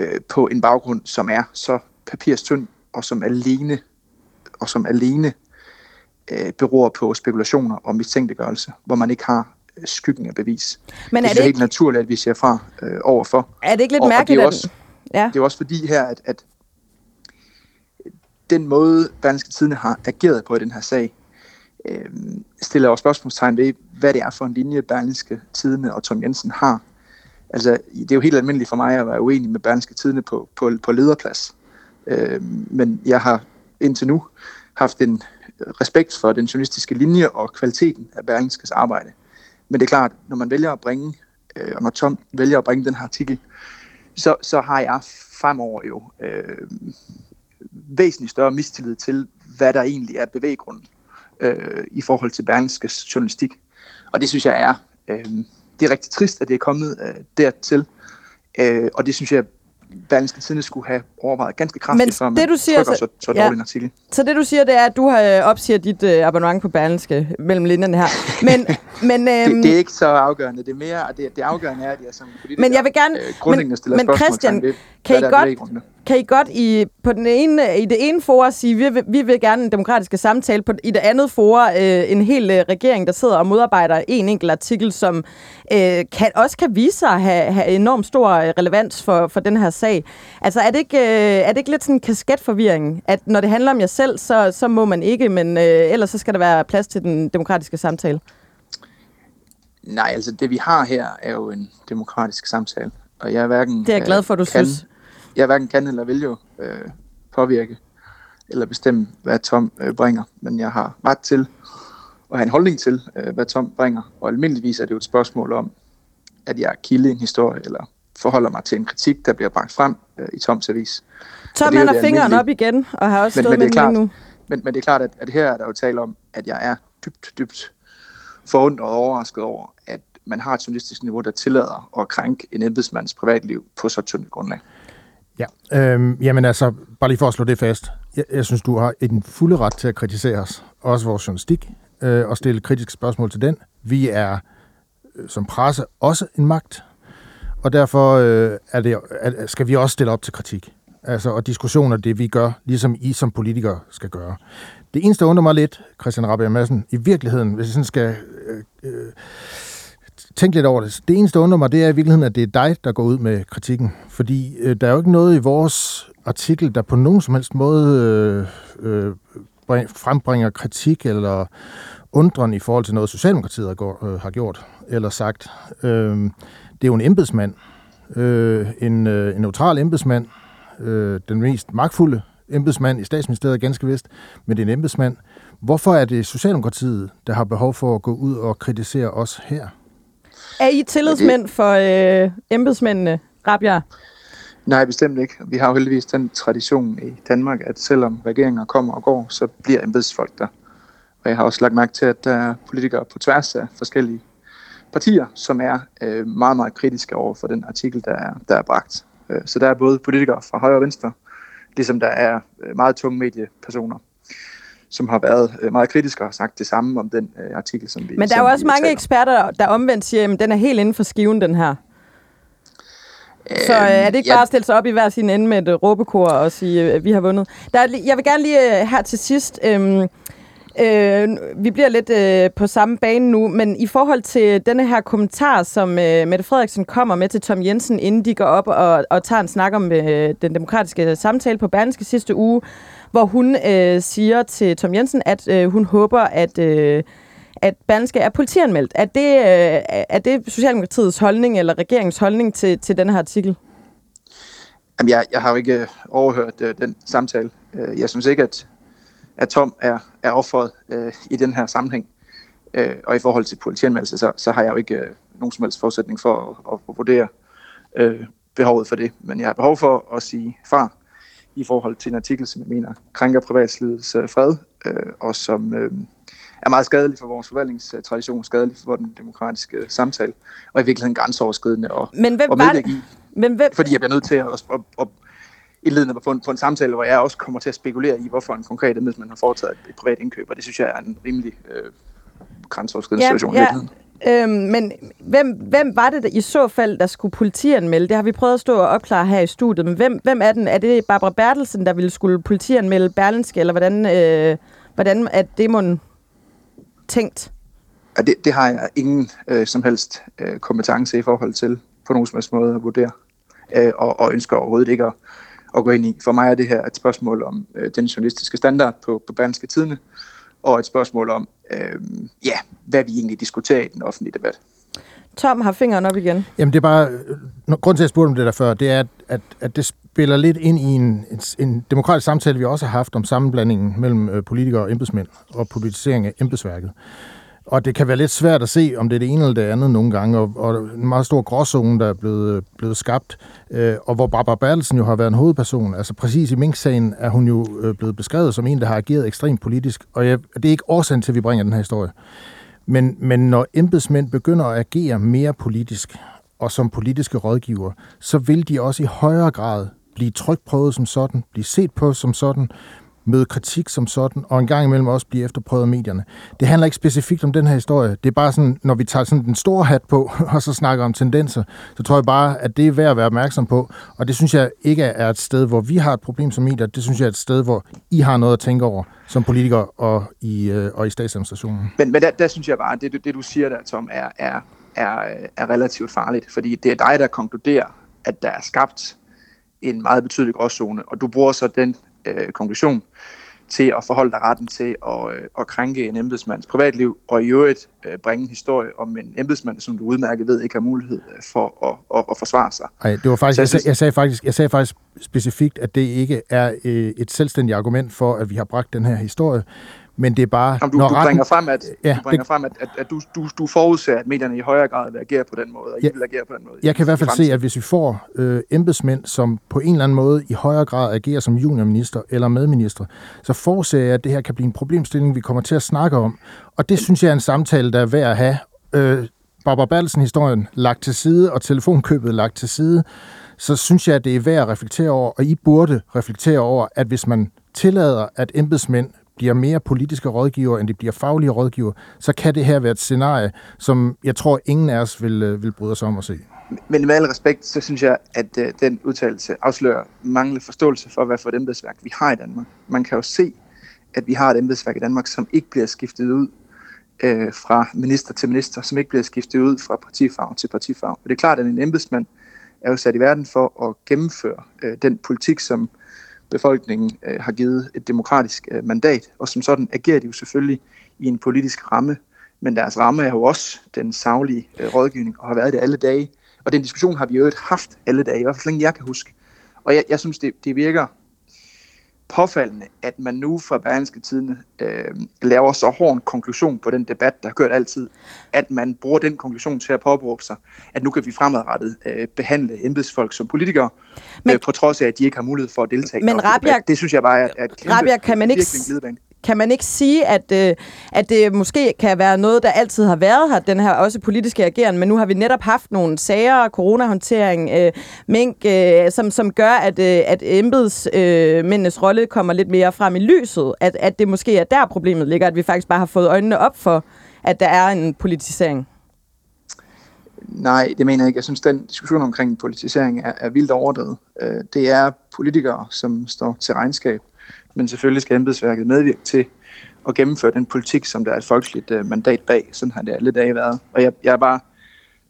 øh, på en baggrund, som er så papirstynd og som alene, og som alene øh, beror på spekulationer og mistænkeliggørelse, hvor man ikke har øh, skyggen af bevis. Men er det, det er helt naturligt, at vi ser fra øh, overfor. Er det ikke lidt og, mærkeligt? Og det, er også, ja. det er også fordi her, at, at den måde, Berlingske Tidene har ageret på i den her sag, øh, stiller også spørgsmålstegn ved, hvad det er for en linje, Berlingske Tidene og Tom Jensen har Altså, det er jo helt almindeligt for mig at være uenig med Berlingske Tidene på, på, på lederplads. Øh, men jeg har indtil nu haft en respekt for den journalistiske linje og kvaliteten af Berlingskes arbejde. Men det er klart, når man vælger at bringe, øh, og når Tom vælger at bringe den her artikel, så, så har jeg fremover jo øh, væsentligt større mistillid til, hvad der egentlig er bevæggrunden øh, i forhold til Berlingskes journalistik. Og det synes jeg er øh, det er rigtig trist, at det er kommet øh, dertil. Øh, og det synes jeg, Berlingske Tidene skulle have overvejet ganske kraftigt, Men før man det, du siger, så, så, så ja. dårlig en artikel. Så det du siger, det er, at du har øh, opsiger dit øh, abonnement på Berlingske mellem linjerne her. Men, men, øhm, det, det, er ikke så afgørende. Det er mere, det, det afgørende er, at jeg som politiker men jeg vil gerne, øh, grundlæggende stiller men, men Christian, ved, kan I, godt, kan I godt i, på den ene, i det ene fora sige, vi vil, vi vil gerne en demokratiske samtale, på, i det andet fora øh, en hel øh, regering, der sidder og modarbejder en enkelt artikel, som øh, kan, også kan vise sig at have, have enormt stor øh, relevans for, for den her sag. Altså er det ikke, øh, er det ikke lidt sådan en kasketforvirring, at når det handler om jer selv, så, så må man ikke, men øh, ellers så skal der være plads til den demokratiske samtale? Nej, altså det vi har her er jo en demokratisk samtale, og jeg er hverken... Det er jeg glad for, du kan, synes. Jeg hverken kan eller vil jo øh, påvirke eller bestemme, hvad Tom øh, bringer, men jeg har ret til at have en holdning til, øh, hvad Tom bringer, og almindeligvis er det jo et spørgsmål om, at jeg kilde en historie, eller forholder mig til en kritik, der bliver bragt frem øh, i Toms avis. Tom han har fingeren op igen, og har også men, stået men, med klart, nu. Men, men det er klart, at, at her er der jo tale om, at jeg er dybt, dybt forundret og overrasket over, at man har et journalistisk niveau, der tillader at krænke en embedsmands privatliv på så tyndt grundlag. Ja, øhm, jamen altså, bare lige for at slå det fast. Jeg, jeg synes, du har en fulde ret til at kritisere os, også vores journalistik, øh, og stille kritiske spørgsmål til den. Vi er øh, som presse også en magt, og derfor øh, er det, er, skal vi også stille op til kritik. Altså, og diskussioner, det vi gør, ligesom I som politikere skal gøre. Det eneste, der undrer mig lidt, Christian Rabia Madsen, i virkeligheden, hvis jeg sådan skal øh, øh, tænke lidt over det, det eneste, der undrer mig, det er i virkeligheden, at det er dig, der går ud med kritikken. Fordi øh, der er jo ikke noget i vores artikel, der på nogen som helst måde øh, øh, frembringer kritik eller undren i forhold til noget, Socialdemokratiet har, går, øh, har gjort eller sagt. Øh, det er jo en embedsmand, øh, en, øh, en neutral embedsmand, øh, den mest magtfulde embedsmand i statsministeriet, ganske vist, men det er en embedsmand. Hvorfor er det Socialdemokratiet, der har behov for at gå ud og kritisere os her? Er I tillidsmænd for øh, embedsmændene, Rabia? Nej, bestemt ikke. Vi har jo heldigvis den tradition i Danmark, at selvom regeringer kommer og går, så bliver embedsfolk der. Og jeg har også lagt mærke til, at der er politikere på tværs af forskellige partier, som er øh, meget, meget kritiske over for den artikel, der er, der er bragt. Øh, så der er både politikere fra højre og venstre, ligesom der er øh, meget tunge mediepersoner, som har været øh, meget kritiske og har sagt det samme om den øh, artikel, som vi Men der er jo også mange taler. eksperter, der omvendt siger, at den er helt inden for skiven, den her. Så øh, er det ikke bare at stille sig op i hver sin ende med et råbekor og sige, at vi har vundet? Der er, jeg vil gerne lige her til sidst... Øh, Øh, vi bliver lidt øh, på samme bane nu, men i forhold til denne her kommentar, som øh, Mette Frederiksen kommer med til Tom Jensen, inden de går op og, og tager en snak om øh, den demokratiske samtale på Berlingske sidste uge, hvor hun øh, siger til Tom Jensen, at øh, hun håber, at... Øh, at Berlingske er politianmeldt. Er det, øh, er det Socialdemokratiets holdning eller regeringens holdning til, til den her artikel? Jamen, jeg, jeg har jo ikke øh, overhørt øh, den samtale. Øh, jeg synes ikke, at at Tom er, er offeret øh, i den her sammenhæng. Øh, og i forhold til politianmeldelse, så, så har jeg jo ikke øh, nogen som helst forudsætning for at, at vurdere øh, behovet for det. Men jeg har behov for at sige fra i forhold til en artikel, som jeg mener krænker privatslivets øh, fred, øh, og som øh, er meget skadelig for vores forvaltningstradition, skadelig for den demokratiske samtale, og i virkeligheden grænseoverskridende og, Men hvem og var det? Men hvem... Fordi jeg bliver nødt til at, at, at, at indledende på en, på en samtale, hvor jeg også kommer til at spekulere i, hvorfor en konkret embedsmand har foretaget et, privat indkøb, og det synes jeg er en rimelig øh, grænseoverskridende ja, situation ja. Øhm, men hvem, hvem var det der, i så fald, der skulle politianmelde? Det har vi prøvet at stå og opklare her i studiet, men hvem, hvem er den? Er det Barbara Bertelsen, der ville skulle politianmelde Berlinske, eller hvordan, øh, hvordan er det mon tænkt? Ja, det, det har jeg ingen øh, som helst øh, kompetence i forhold til på nogen som helst måde at vurdere, øh, og, og ønsker overhovedet ikke at, at gå ind i. For mig er det her et spørgsmål om øh, den journalistiske standard på, på Berlinske Tidene, og et spørgsmål om, øh, ja, hvad vi egentlig diskuterer i den offentlige debat. Tom har fingeren op igen. Jamen det er bare, grund til at jeg spurgte om det der før, det er, at, at, det spiller lidt ind i en, en, en demokratisk samtale, vi også har haft om sammenblandingen mellem øh, politikere og embedsmænd og politisering af embedsværket. Og det kan være lidt svært at se, om det er det ene eller det andet nogle gange, og, og en meget stor gråzone, der er blevet, øh, blevet skabt, øh, og hvor Barbara Bertelsen jo har været en hovedperson. Altså præcis i Mink-sagen er hun jo øh, blevet beskrevet som en, der har ageret ekstremt politisk, og jeg, det er ikke årsagen til, at vi bringer den her historie. Men, men når embedsmænd begynder at agere mere politisk, og som politiske rådgiver, så vil de også i højere grad blive trykprøvet som sådan, blive set på som sådan, møde kritik som sådan, og en gang imellem også blive efterprøvet af medierne. Det handler ikke specifikt om den her historie. Det er bare sådan, når vi tager sådan den store hat på, og så snakker om tendenser, så tror jeg bare, at det er værd at være opmærksom på. Og det synes jeg ikke er et sted, hvor vi har et problem som medier. Det synes jeg er et sted, hvor I har noget at tænke over som politikere og i, øh, og i statsadministrationen. Men, men der, der synes jeg bare, at det, det du siger der, Tom, er, er, er, er relativt farligt. Fordi det er dig, der konkluderer, at der er skabt en meget betydelig gråzone, og du bruger så den øh, konklusion til at forholde dig retten til at, øh, at krænke en embedsmands privatliv, og i øvrigt øh, bringe en historie om en embedsmand, som du udmærket ved ikke har mulighed for at, at, at forsvare sig. Nej, det var faktisk, jeg, jeg, jeg, sagde faktisk, jeg sagde faktisk specifikt, at det ikke er øh, et selvstændigt argument for, at vi har bragt den her historie, men det er bare... Jamen, du, når du retten, bringer frem, at, ja, du, bringer det, frem, at, at, at du, du, du forudser, at medierne i højere grad vil agere på den måde, og ja, I vil agere på den måde. Jeg kan i hvert fald se, at hvis vi får øh, embedsmænd, som på en eller anden måde i højere grad agerer som juniorminister eller medminister, så forudser jeg, at det her kan blive en problemstilling, vi kommer til at snakke om. Og det synes jeg er en samtale, der er værd at have. Øh, Barbara Bertelsen-historien lagt til side, og telefonkøbet lagt til side, så synes jeg, at det er værd at reflektere over, og I burde reflektere over, at hvis man tillader, at embedsmænd bliver mere politiske rådgiver, end de bliver faglige rådgiver, så kan det her være et scenarie, som jeg tror, ingen af os vil, øh, vil bryde os om at se. Men med al respekt, så synes jeg, at øh, den udtalelse afslører manglende forståelse for, hvad for et embedsværk vi har i Danmark. Man kan jo se, at vi har et embedsværk i Danmark, som ikke bliver skiftet ud øh, fra minister til minister, som ikke bliver skiftet ud fra partifarve til partifarve. Og det er klart, at en embedsmand er jo sat i verden for at gennemføre øh, den politik, som befolkningen øh, har givet et demokratisk øh, mandat, og som sådan agerer de jo selvfølgelig i en politisk ramme, men deres ramme er jo også den savlige øh, rådgivning, og har været det alle dage. Og den diskussion har vi jo haft alle dage, i hvert fald så længe jeg kan huske. Og jeg, jeg synes, det, det virker påfaldende, at man nu fra Berlingske Tidene øh, laver så hård en konklusion på den debat, der har kørt altid, at man bruger den konklusion til at påberåbe sig, at nu kan vi fremadrettet øh, behandle embedsfolk som politikere, men, øh, på trods af, at de ikke har mulighed for at deltage. Men Rabia, det synes jeg bare er, er et kæmpe, Rabia, kan man ikke, kan man ikke sige, at, øh, at det måske kan være noget, der altid har været her, den her også politiske ageren, men nu har vi netop haft nogle sager, coronahåndtering, øh, mink, øh, som, som gør, at, øh, at embedsmændenes øh, rolle kommer lidt mere frem i lyset, at, at det måske er der problemet ligger, at vi faktisk bare har fået øjnene op for, at der er en politisering. Nej, det mener jeg ikke. Jeg synes, den diskussion omkring politisering er, er vildt overdrevet. Øh, det er politikere, som står til regnskab men selvfølgelig skal embedsværket medvirke til at gennemføre den politik, som der er et folkeligt øh, mandat bag. Sådan har det alle dage været. Og jeg, jeg er bare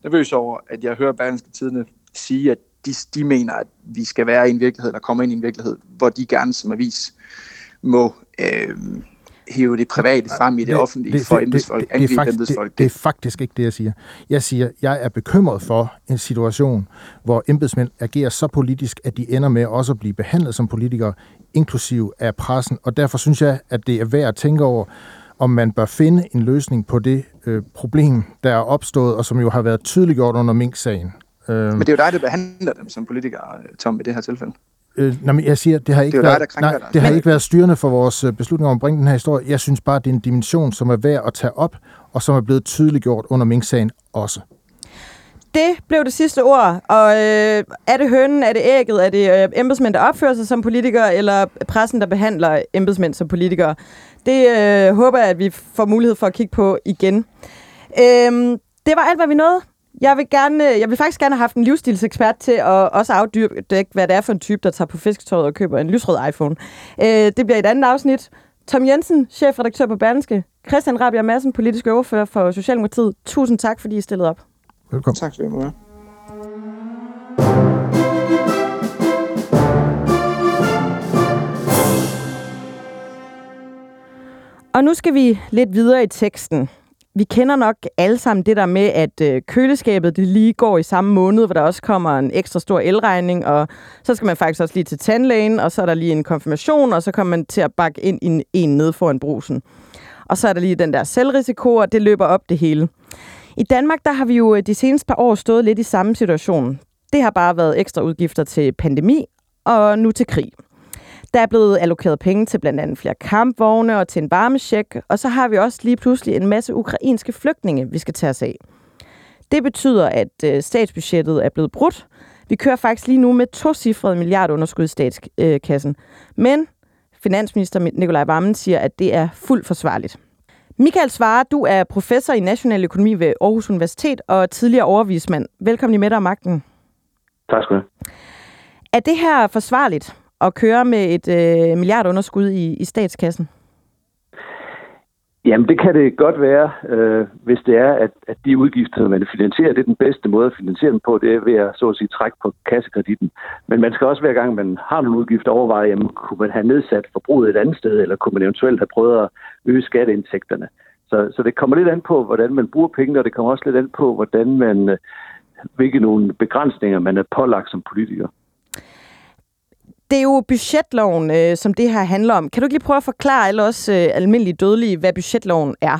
nervøs over, at jeg hører Berlingske Tidene sige, at de, de mener, at vi skal være i en virkelighed, eller komme ind i en virkelighed, hvor de gerne som avis må øh, hive det private frem i det, det offentlige det, for embedsfolk, det, det, det, faktisk, det, det er faktisk ikke det, jeg siger. Jeg siger, jeg er bekymret for en situation, hvor embedsmænd agerer så politisk, at de ender med også at blive behandlet som politikere, inklusiv af pressen, og derfor synes jeg, at det er værd at tænke over, om man bør finde en løsning på det øh, problem, der er opstået, og som jo har været tydeliggjort under Mink-sagen. Øh, Men det er jo dig, der behandler dem som politikere, Tom, i det her tilfælde. Øh, nej, men jeg siger, det har ikke, det været, dig, nej, det har ikke været styrende for vores øh, beslutning om at bringe den her historie. Jeg synes bare, det er en dimension, som er værd at tage op, og som er blevet tydeliggjort under Mink-sagen også. Det blev det sidste ord, og øh, er det hønnen, er det ægget, er det øh, embedsmænd, der opfører sig som politikere, eller pressen, der behandler embedsmænd som politikere? Det øh, håber jeg, at vi får mulighed for at kigge på igen. Øh, det var alt, hvad vi nåede. Jeg vil, gerne, jeg vil faktisk gerne have haft en livsstilsekspert til at også afdyrke, hvad det er for en type, der tager på fisketøjet og køber en lysrød iPhone. Øh, det bliver et andet afsnit. Tom Jensen, chefredaktør på Berlingske. Christian Rabia Madsen, politisk overfører for Socialdemokratiet. Tusind tak, fordi I stillede op. Velkommen. Tak skal du have. Og nu skal vi lidt videre i teksten. Vi kender nok alle sammen det der med, at øh, køleskabet det lige går i samme måned, hvor der også kommer en ekstra stor elregning, og så skal man faktisk også lige til tandlægen, og så er der lige en konfirmation, og så kommer man til at bakke ind i en, en ned foran brusen. Og så er der lige den der selvrisiko, og det løber op det hele. I Danmark der har vi jo øh, de seneste par år stået lidt i samme situation. Det har bare været ekstra udgifter til pandemi og nu til krig. Der er blevet allokeret penge til blandt andet flere kampvogne og til en varmesjek, og så har vi også lige pludselig en masse ukrainske flygtninge, vi skal tage os af. Det betyder, at øh, statsbudgettet er blevet brudt. Vi kører faktisk lige nu med to cifrede milliardunderskud i statskassen. Men finansminister Nikolaj Vammen siger, at det er fuldt forsvarligt. Michael Svare, du er professor i national økonomi ved Aarhus Universitet og tidligere overvismand. Velkommen i Mette og Magten. Tak skal du have. Er det her forsvarligt? At køre med et øh, milliardunderskud i, i statskassen? Jamen, det kan det godt være, øh, hvis det er, at, at de udgifter, man finansierer, det er den bedste måde at finansiere dem på, det er ved at, så at sige, trække på kassekreditten. Men man skal også hver gang, man har nogle udgifter, overveje, jamen, kunne man have nedsat forbruget et andet sted, eller kunne man eventuelt have prøvet at øge skatteindtægterne. Så, så det kommer lidt an på, hvordan man bruger pengene, og det kommer også lidt an på, hvordan man, øh, hvilke nogle begrænsninger man er pålagt som politiker. Det er jo budgetloven, øh, som det her handler om. Kan du ikke lige prøve at forklare alle os øh, almindelige dødelige, hvad budgetloven er?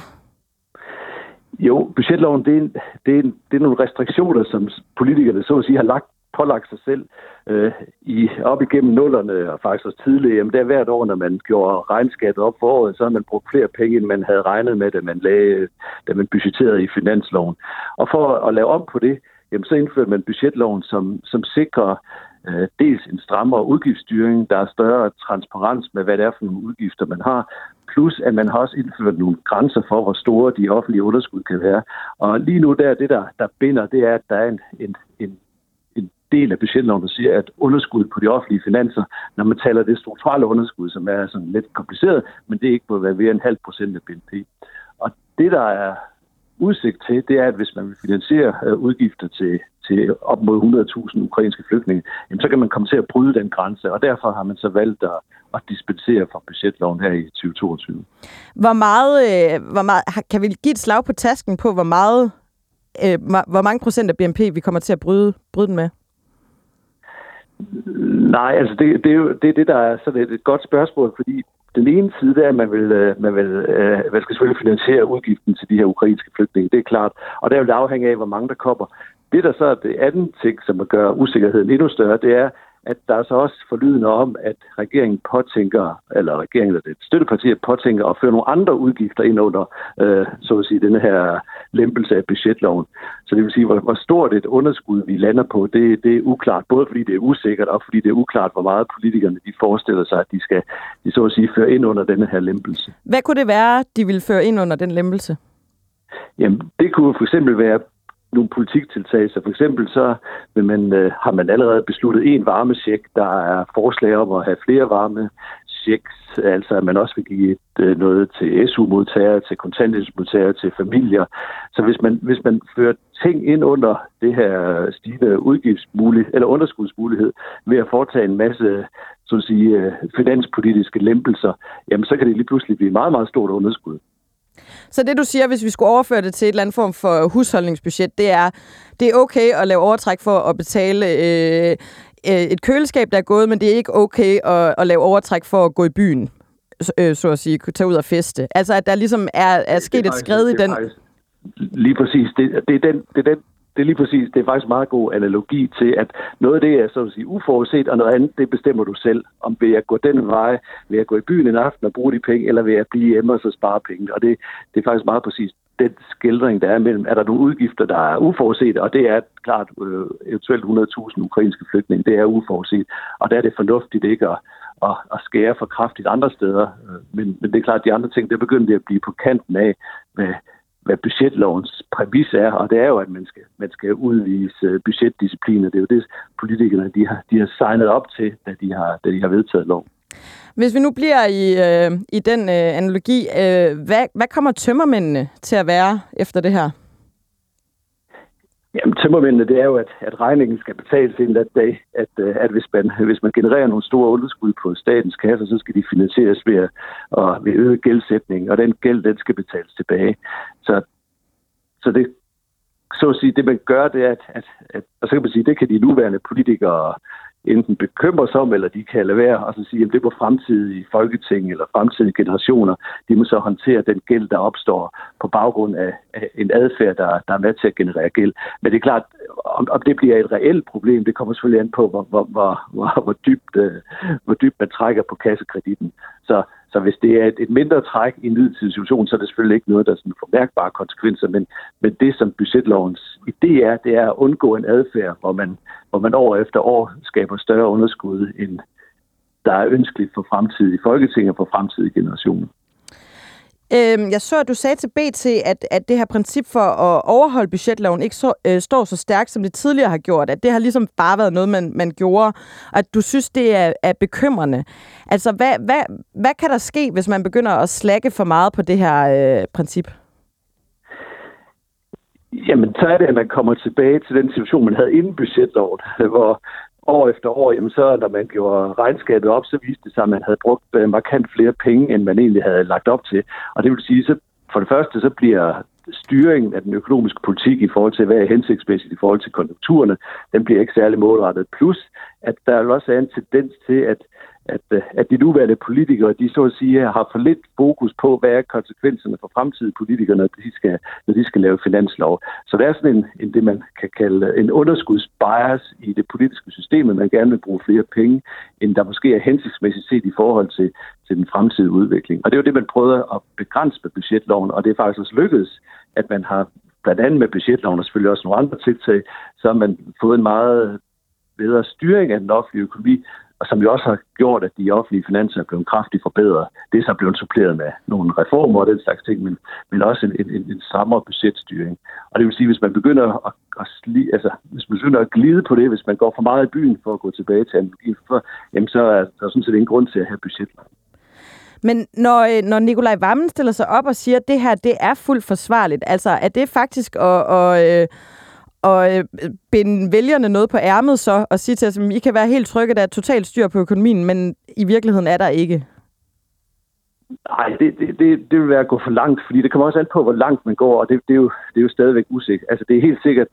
Jo, budgetloven, det er, det, er, det er nogle restriktioner, som politikerne så at sige har lagt pålagt sig selv øh, i, op igennem nullerne og faktisk også tidligere. Jamen, der hvert år, når man gjorde regnskabet op for året, så har man brugt flere penge, end man havde regnet med, da man, lagde, da man budgetterede i finansloven. Og for at lave om på det, jamen, så indførte man budgetloven, som, som sikrer øh, dels en strammere udgiftsstyring, der er større transparens med, hvad det er for nogle udgifter, man har, plus at man har også indført nogle grænser for, hvor store de offentlige underskud kan være. Og lige nu der, det der, der binder, det er, at der er en, en, en, en del af budgetloven, der siger, at underskud på de offentlige finanser, når man taler det strukturelle underskud, som er sådan lidt kompliceret, men det er ikke på at være ved en halv procent af BNP. Og det, der er udsigt til, det er, at hvis man vil finansiere øh, udgifter til, til op mod 100.000 ukrainske flygtninge, jamen, så kan man komme til at bryde den grænse, og derfor har man så valgt at, at dispensere fra budgetloven her i 2022. Hvor meget, øh, hvor meget kan vi give et slag på tasken på, hvor meget øh, hvor mange procent af BNP vi kommer til at bryde, bryde den med? Nej, altså det, det er jo det, er det der er sådan et, et godt spørgsmål, fordi den ene side er, at man vil, øh, man vil øh, man skal selvfølgelig finansiere udgiften til de her ukrainske flygtninge, det er klart. Og der vil det afhænge af, hvor mange der kommer. Det, der så er det andet ting, som gør usikkerheden endnu større, det er, at der er så også forlydende om, at regeringen påtænker, eller regeringen eller det støttepartiet påtænker at føre nogle andre udgifter ind under, øh, så at sige, denne her lempelse af budgetloven. Så det vil sige, hvor, hvor stort et underskud vi lander på, det, det er uklart, både fordi det er usikkert, og fordi det er uklart, hvor meget politikerne de forestiller sig, at de skal, de så at sige, føre ind under denne her lempelse. Hvad kunne det være, de vil føre ind under den lempelse? Jamen, det kunne for eksempel være nogle politiktiltag. Så for eksempel så vil man, øh, har man allerede besluttet en varmesjek. Der er forslag om at have flere varme checks, altså at man også vil give et, øh, noget til SU-modtagere, til kontanthjælpsmodtagere, til familier. Så hvis man, hvis man fører ting ind under det her stigende udgiftsmulighed, eller underskudsmulighed, ved at foretage en masse så at sige, øh, finanspolitiske lempelser, jamen så kan det lige pludselig blive meget, meget stort underskud. Så det du siger, hvis vi skulle overføre det til et eller andet form for husholdningsbudget, det er, det er okay at lave overtræk for at betale øh, øh, et køleskab, der er gået, men det er ikke okay at, at lave overtræk for at gå i byen, øh, så at sige, kunne tage ud og feste. Altså, at der ligesom er, er sket et skred i den... Faktisk, lige præcis. Det, det, er den, det er den det er lige præcis, det er faktisk meget god analogi til, at noget af det er så at sige uforudset, og noget andet, det bestemmer du selv. Om vil jeg gå den vej, vil jeg gå i byen en aften og bruge de penge, eller vil jeg blive hjemme og så spare penge. Og det, det er faktisk meget præcis den skildring, der er mellem, er der nogle udgifter, der er uforudset, og det er klart øh, eventuelt 100.000 ukrainske flygtninge, det er uforudset. Og der er det fornuftigt ikke at, at, at skære for kraftigt andre steder. Øh, men, men det er klart, at de andre ting, der begynder at blive på kanten af, hvad, hvad budgetlovens præmis er, og det er jo, at man skal, man skal udvise øh, budgetdisciplin, og det er jo det, politikerne de har, de har signet op til, da de har, da de har vedtaget loven. Hvis vi nu bliver i, øh, i den øh, analogi, øh, hvad, hvad kommer tømmermændene til at være efter det her? Jamen, tømmermændene, det er jo, at, at regningen skal betales en eller dag, at, øh, at hvis, man, hvis man genererer nogle store underskud på statens kasse, så skal de finansieres ved, at, ved øget gældsætning, og den gæld, den skal betales tilbage. Så, så det, så at sige, det man gør, det er, at, at, at og så kan man sige, det kan de nuværende politikere enten bekymrer sig om, eller de kan lade være og så sige, at det på fremtidige folketing eller fremtidige generationer, de må så håndtere den gæld, der opstår på baggrund af, af en adfærd, der, der er med til at generere gæld. Men det er klart, om, om det bliver et reelt problem, det kommer selvfølgelig an på, hvor, hvor, hvor, hvor, hvor, dybt, øh, hvor dybt man trækker på kassekreditten. Så så hvis det er et, et mindre træk i en midlertidig situation, så er det selvfølgelig ikke noget, der sådan får mærkbare konsekvenser. Men, men det, som budgetlovens idé er, det er at undgå en adfærd, hvor man, hvor man år efter år skaber større underskud, end der er ønskeligt for fremtidige folketing og for fremtidige generationer. Øhm, jeg så, at du sagde til BT, at, at det her princip for at overholde budgetloven ikke så, øh, står så stærkt, som det tidligere har gjort. At det har ligesom bare været noget, man, man gjorde. Og at du synes, det er, er bekymrende. Altså, hvad, hvad, hvad kan der ske, hvis man begynder at slække for meget på det her øh, princip? Jamen, så er det, at man kommer tilbage til den situation, man havde inden budgetloven, hvor år efter år, jamen så når man gjorde regnskabet op, så viste det sig, at man havde brugt øh, markant flere penge, end man egentlig havde lagt op til. Og det vil sige, så for det første, så bliver styringen af den økonomiske politik i forhold til, hvad er hensigtsmæssigt i forhold til konjunkturerne, den bliver ikke særlig målrettet. Plus, at der også er en tendens til, at at, øh, at de nuværende politikere, de så at sige, har for lidt fokus på, hvad er konsekvenserne for fremtidige politikere, når de skal, når de skal lave finanslov. Så der er sådan en, en det, man kan kalde øh, en underskudsbias i det politiske system, at man gerne vil bruge flere penge, end der måske er hensigtsmæssigt set i forhold til, til den fremtidige udvikling. Og det er jo det, man prøvede at begrænse med budgetloven, og det er faktisk også lykkedes, at man har blandt andet med budgetloven og selvfølgelig også nogle andre tiltag, så har man fået en meget bedre styring af den offentlige økonomi, og som jo også har gjort, at de offentlige finanser er blevet kraftigt forbedret. Det er så blevet suppleret med nogle reformer og den slags ting, men, men også en, en, en strammere budgetstyring. Og det vil sige, hvis man begynder at, at, sli, altså, hvis man begynder at glide på det, hvis man går for meget i byen for at gå tilbage til analogien, for, jamen, så er der sådan set ingen grund til at have budgetloven. Men når, øh, når Nikolaj Vammen stiller sig op og siger, at det her det er fuldt forsvarligt, altså er det faktisk at, at, at og øh, binde vælgerne noget på ærmet så, og sige til os, at I kan være helt trygge, at der er totalt styr på økonomien, men i virkeligheden er der ikke? Nej, det, det, det, det vil være at gå for langt, fordi det kommer også an på, hvor langt man går, og det, det, er, jo, det er jo stadigvæk usikkert. Altså, det er helt sikkert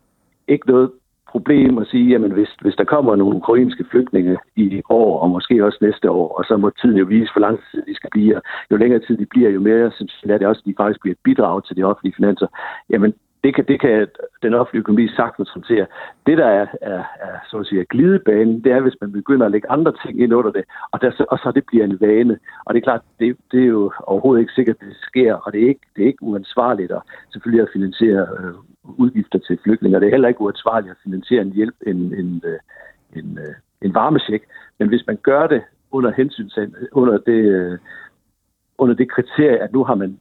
ikke noget problem at sige, at hvis, hvis der kommer nogle ukrainske flygtninge i år, og måske også næste år, og så må tiden jo vise, hvor lang tid de skal blive, jo længere tid de bliver, jo mere sandsynligt er det også, at de faktisk bliver et bidrag til de offentlige finanser, jamen det kan, det kan den offentlige økonomi sagtens håndtere. Det, der er, er, er så at sige, glidebanen, det er, hvis man begynder at lægge andre ting ind under det, og, der, og så det bliver en vane. Og det er klart, det, det er jo overhovedet ikke sikkert, at det sker, og det er ikke, det er ikke uansvarligt at selvfølgelig at finansiere øh, udgifter til flygtninge, det er heller ikke uansvarligt at finansiere en hjælp, en, en, øh, en, øh, en, en varmesjek. Men hvis man gør det under hensyn under det, øh, under det kriterie, at nu har man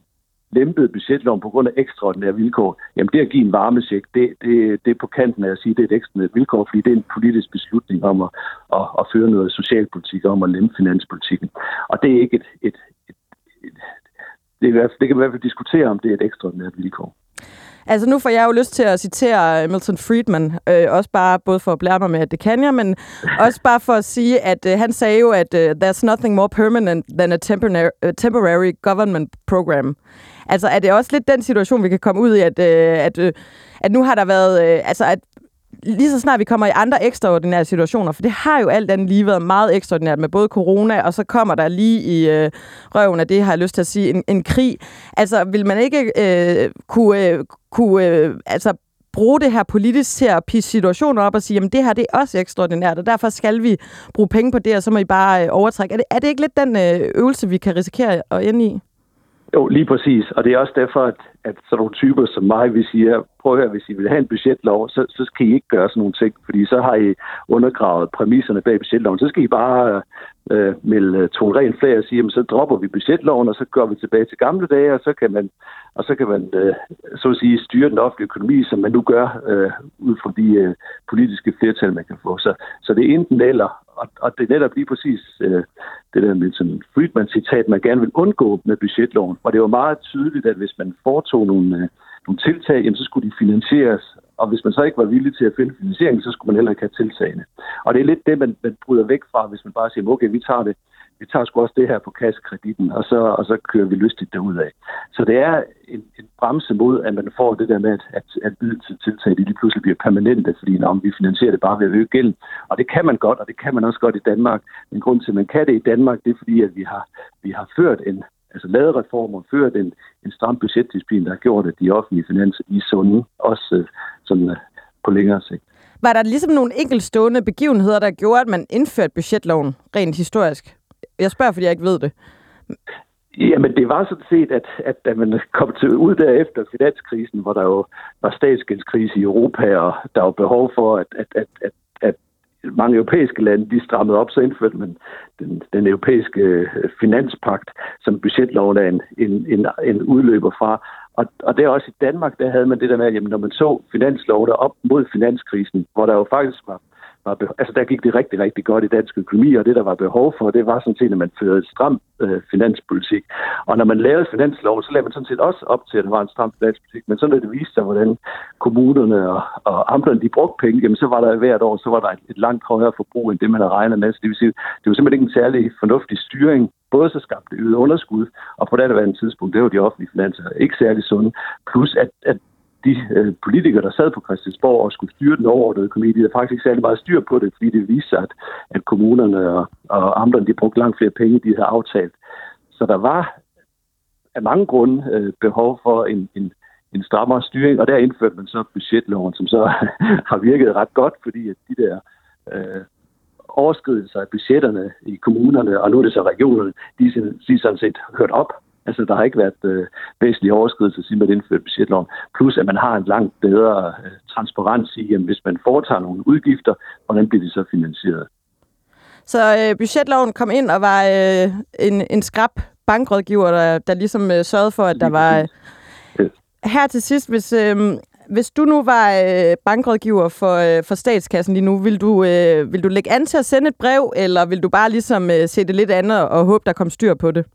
lempet budgetloven på grund af ekstraordinære vilkår, jamen det at give en varmesjek, det, det, det er på kanten af at sige, at det er et ekstraordinært vilkår, fordi det er en politisk beslutning om at, at, at føre noget socialpolitik, om at lempe finanspolitikken. Og det er ikke et, et, et, et det, er, det kan i hvert fald diskutere, om det er et ekstraordinært vilkår. Altså nu får jeg jo lyst til at citere Milton Friedman, øh, også bare både for at blære mig med, at det kan jeg, men også bare for at sige, at øh, han sagde jo, at øh, there's nothing more permanent than a temporary, uh, temporary government program. Altså er det også lidt den situation, vi kan komme ud i, at, øh, at, øh, at nu har der været, øh, altså at lige så snart vi kommer i andre ekstraordinære situationer, for det har jo alt andet lige været meget ekstraordinært med både corona, og så kommer der lige i øh, røven af det, har jeg lyst til at sige, en, en krig. Altså, vil man ikke øh, kunne, øh, kunne øh, altså, bruge det her politisk til at pisse situationer op og sige, jamen det her det er også ekstraordinært, og derfor skal vi bruge penge på det, og så må I bare øh, overtrække. Er det, er det ikke lidt den øh, øvelse, vi kan risikere at ende i? Jo, lige præcis. Og det er også derfor, at, at sådan nogle typer som mig, hvis siger, prøv at høre, hvis I vil have en budgetlov, så, så skal I ikke gøre sådan nogle ting, fordi så har I undergravet præmisserne bag budgetloven. Så skal I bare øh, melde øh, to ren flag og sige, jamen, så dropper vi budgetloven, og så går vi tilbage til gamle dage, og så kan man, og så kan man øh, så at sige, styre den offentlige økonomi, som man nu gør, øh, ud fra de øh, politiske flertal, man kan få. Så, så det er enten eller, og, og det er netop lige præcis øh, det der med sådan Friedman-citat, man gerne vil undgå med budgetloven. Og det var meget tydeligt, at hvis man foretog nogle, øh, nogle tiltag, jamen, så skulle de finansieres. Og hvis man så ikke var villig til at finde finansiering, så skulle man heller ikke have tiltagene. Og det er lidt det, man, man bryder væk fra, hvis man bare siger, okay, vi tager det vi tager sgu også det her på kassekreditten, og så, og så kører vi lystigt derudad. Så det er en, en bremse mod, at man får det der med, at, at, at til tiltag de lige pludselig bliver permanente, fordi når vi finansierer det bare ved at øge gæld. Og det kan man godt, og det kan man også godt i Danmark. Men grund til, at man kan det i Danmark, det er fordi, at vi har, vi har ført en, altså lavet reformer, ført en, en stram budgetdisciplin, der har gjort, at de offentlige finanser er sunde, også øh, sådan øh, på længere sigt. Var der ligesom nogle enkeltstående begivenheder, der gjorde, at man indførte budgetloven rent historisk? Jeg spørger, fordi jeg ikke ved det. Jamen, det var sådan set, at, at da man kom til ud derefter finanskrisen, hvor der jo var statsgældskrise i Europa, og der var behov for, at, at, at, at mange europæiske lande, de strammede op, så indførte man den, den europæiske øh, finanspagt, som budgetloven er en, en, en, en udløber fra. Og, og det er også i Danmark, der havde man det der med, at jamen, når man så finansloven op mod finanskrisen, hvor der jo faktisk var var, altså der gik det rigtig, rigtig godt i dansk økonomi, og det, der var behov for, det var sådan set, at man førte stram øh, finanspolitik. Og når man lavede finansloven, så lavede man sådan set også op til, at det var en stram finanspolitik, men så når det viste sig, hvordan kommunerne og, og amterne, de brugte penge, jamen så var der hvert år, så var der et, et langt højere forbrug, end det, man havde regnet med. Så det vil sige, det var simpelthen ikke en særlig fornuftig styring både så skabte det øget underskud, og på det andet tidspunkt, det var de offentlige finanser ikke særlig sunde, plus at, at de øh, politikere, der sad på Christiansborg og skulle styre den overordnede økonomi, de havde faktisk ikke særlig meget styr på det, fordi det viste sig, at, at kommunerne og, og amterne, de brugte langt flere penge, de havde aftalt. Så der var af mange grunde øh, behov for en, en, en strammere styring, og der indførte man så budgetloven, som så har virket ret godt, fordi at de der øh, overskridelser af budgetterne i kommunerne, og nu er det så regionerne, de, de er sådan set hørt op Altså, der har ikke været øh, væsentlige overskridelser, siden man indførte budgetloven. Plus, at man har en langt bedre øh, transparens i, at hvis man foretager nogle udgifter, hvordan bliver de så finansieret? Så øh, budgetloven kom ind og var øh, en, en skrab bankrådgiver, der, der ligesom øh, sørgede for, at der var... Øh, her til sidst, hvis, øh, hvis du nu var øh, bankrådgiver for, øh, for statskassen lige nu, vil du, øh, vil du lægge an til at sende et brev, eller vil du bare ligesom øh, se det lidt andet og håbe, der kom styr på det?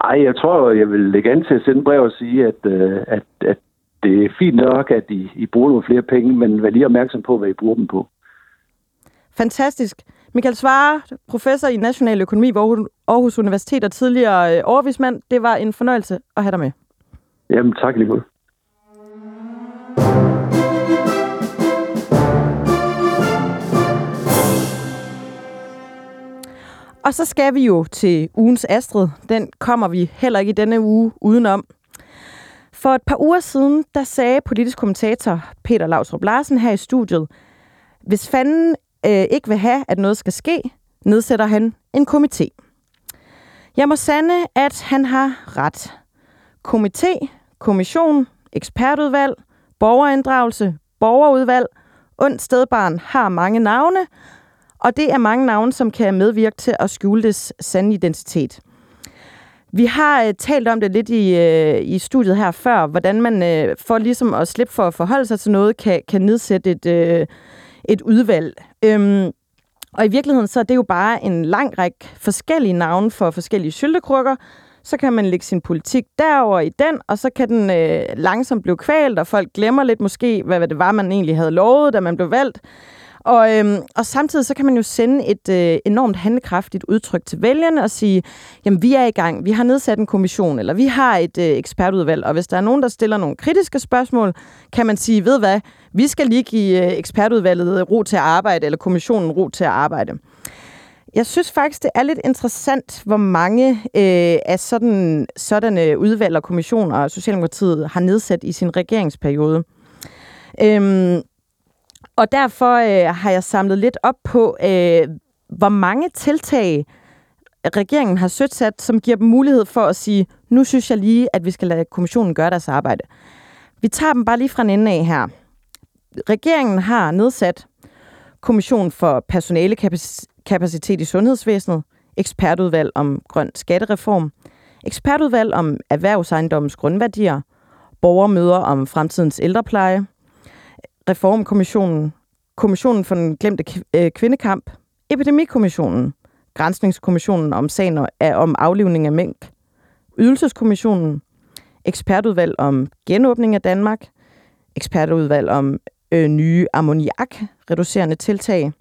Ej, jeg tror, jeg vil lægge an til at sende brev og sige, at, øh, at, at det er fint nok, at I, I bruger nogle flere penge, men vær lige opmærksom på, hvad I bruger dem på. Fantastisk. Michael Svare, professor i national økonomi ved Aarhus Universitet og tidligere øh, overvismand. Det var en fornøjelse at have dig med. Jamen, tak lige måde. Og så skal vi jo til ugens Astrid. Den kommer vi heller ikke i denne uge udenom. For et par uger siden, der sagde politisk kommentator Peter Lausrup Larsen her i studiet, hvis fanden øh, ikke vil have, at noget skal ske, nedsætter han en komité. Jeg må sande, at han har ret. Komité, kommission, ekspertudvalg, borgerinddragelse, borgerudvalg, ondt stedbarn har mange navne, og det er mange navne, som kan medvirke til at skjule dets sande identitet. Vi har øh, talt om det lidt i, øh, i studiet her før, hvordan man øh, for ligesom at slippe for at forholde sig til noget, kan, kan nedsætte et, øh, et udvalg. Øhm, og i virkeligheden så er det jo bare en lang række forskellige navne for forskellige syltekrukker. Så kan man lægge sin politik derover i den, og så kan den øh, langsomt blive kvalt, og folk glemmer lidt måske, hvad, hvad det var, man egentlig havde lovet, da man blev valgt. Og, øhm, og samtidig så kan man jo sende et øh, enormt handlekraftigt udtryk til vælgerne og sige, jamen vi er i gang, vi har nedsat en kommission, eller vi har et øh, ekspertudvalg, og hvis der er nogen, der stiller nogle kritiske spørgsmål, kan man sige, ved hvad, vi skal lige give øh, ekspertudvalget øh, ro til at arbejde, eller kommissionen ro til at arbejde. Jeg synes faktisk, det er lidt interessant, hvor mange øh, af sådan, sådanne udvalg og kommissioner Socialdemokratiet har nedsat i sin regeringsperiode. Øhm, og derfor øh, har jeg samlet lidt op på, øh, hvor mange tiltag regeringen har sat, som giver dem mulighed for at sige, nu synes jeg lige, at vi skal lade kommissionen gøre deres arbejde. Vi tager dem bare lige fra en ende af her. Regeringen har nedsat kommission for personalekapacitet i sundhedsvæsenet, ekspertudvalg om grøn skattereform, ekspertudvalg om erhvervsejendommens grundværdier, borgermøder om fremtidens ældrepleje, Reformkommissionen, Kommissionen for den glemte øh, kvindekamp, Epidemikommissionen, Grænsningskommissionen om sagen om aflivning af mink, Ydelseskommissionen, ekspertudvalg om genåbning af Danmark, ekspertudvalg om øh, nye ammoniak-reducerende tiltag,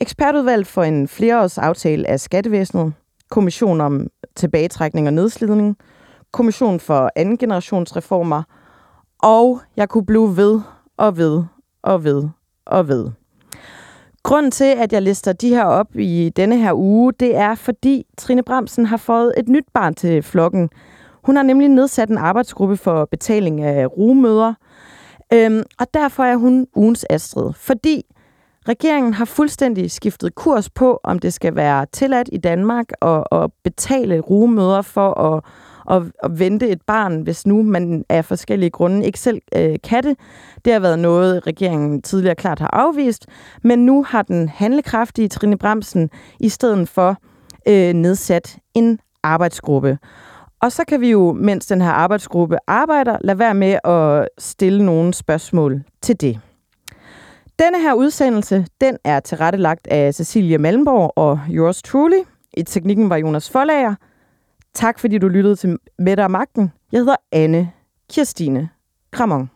ekspertudvalg for en flereårs aftale af skattevæsenet, kommission om tilbagetrækning og nedslidning, kommission for anden generationsreformer, og jeg kunne blive ved og ved og ved og ved. Grunden til, at jeg lister de her op i denne her uge, det er, fordi Trine Bremsen har fået et nyt barn til flokken. Hun har nemlig nedsat en arbejdsgruppe for betaling af rugemøder, øhm, og derfor er hun ugens Astrid. Fordi regeringen har fuldstændig skiftet kurs på, om det skal være tilladt i Danmark at, at betale rugemøder for at at, at vente et barn, hvis nu man af forskellige grunde ikke selv øh, kan det. Det har været noget, regeringen tidligere klart har afvist, men nu har den handlekraftige Trine Bremsen i stedet for øh, nedsat en arbejdsgruppe. Og så kan vi jo, mens den her arbejdsgruppe arbejder, lade være med at stille nogle spørgsmål til det. Denne her udsendelse, den er tilrettelagt af Cecilia Malmborg og yours truly. I teknikken var Jonas Forlager. Tak fordi du lyttede til Mette og Magten. Jeg hedder Anne Kirstine Kramon.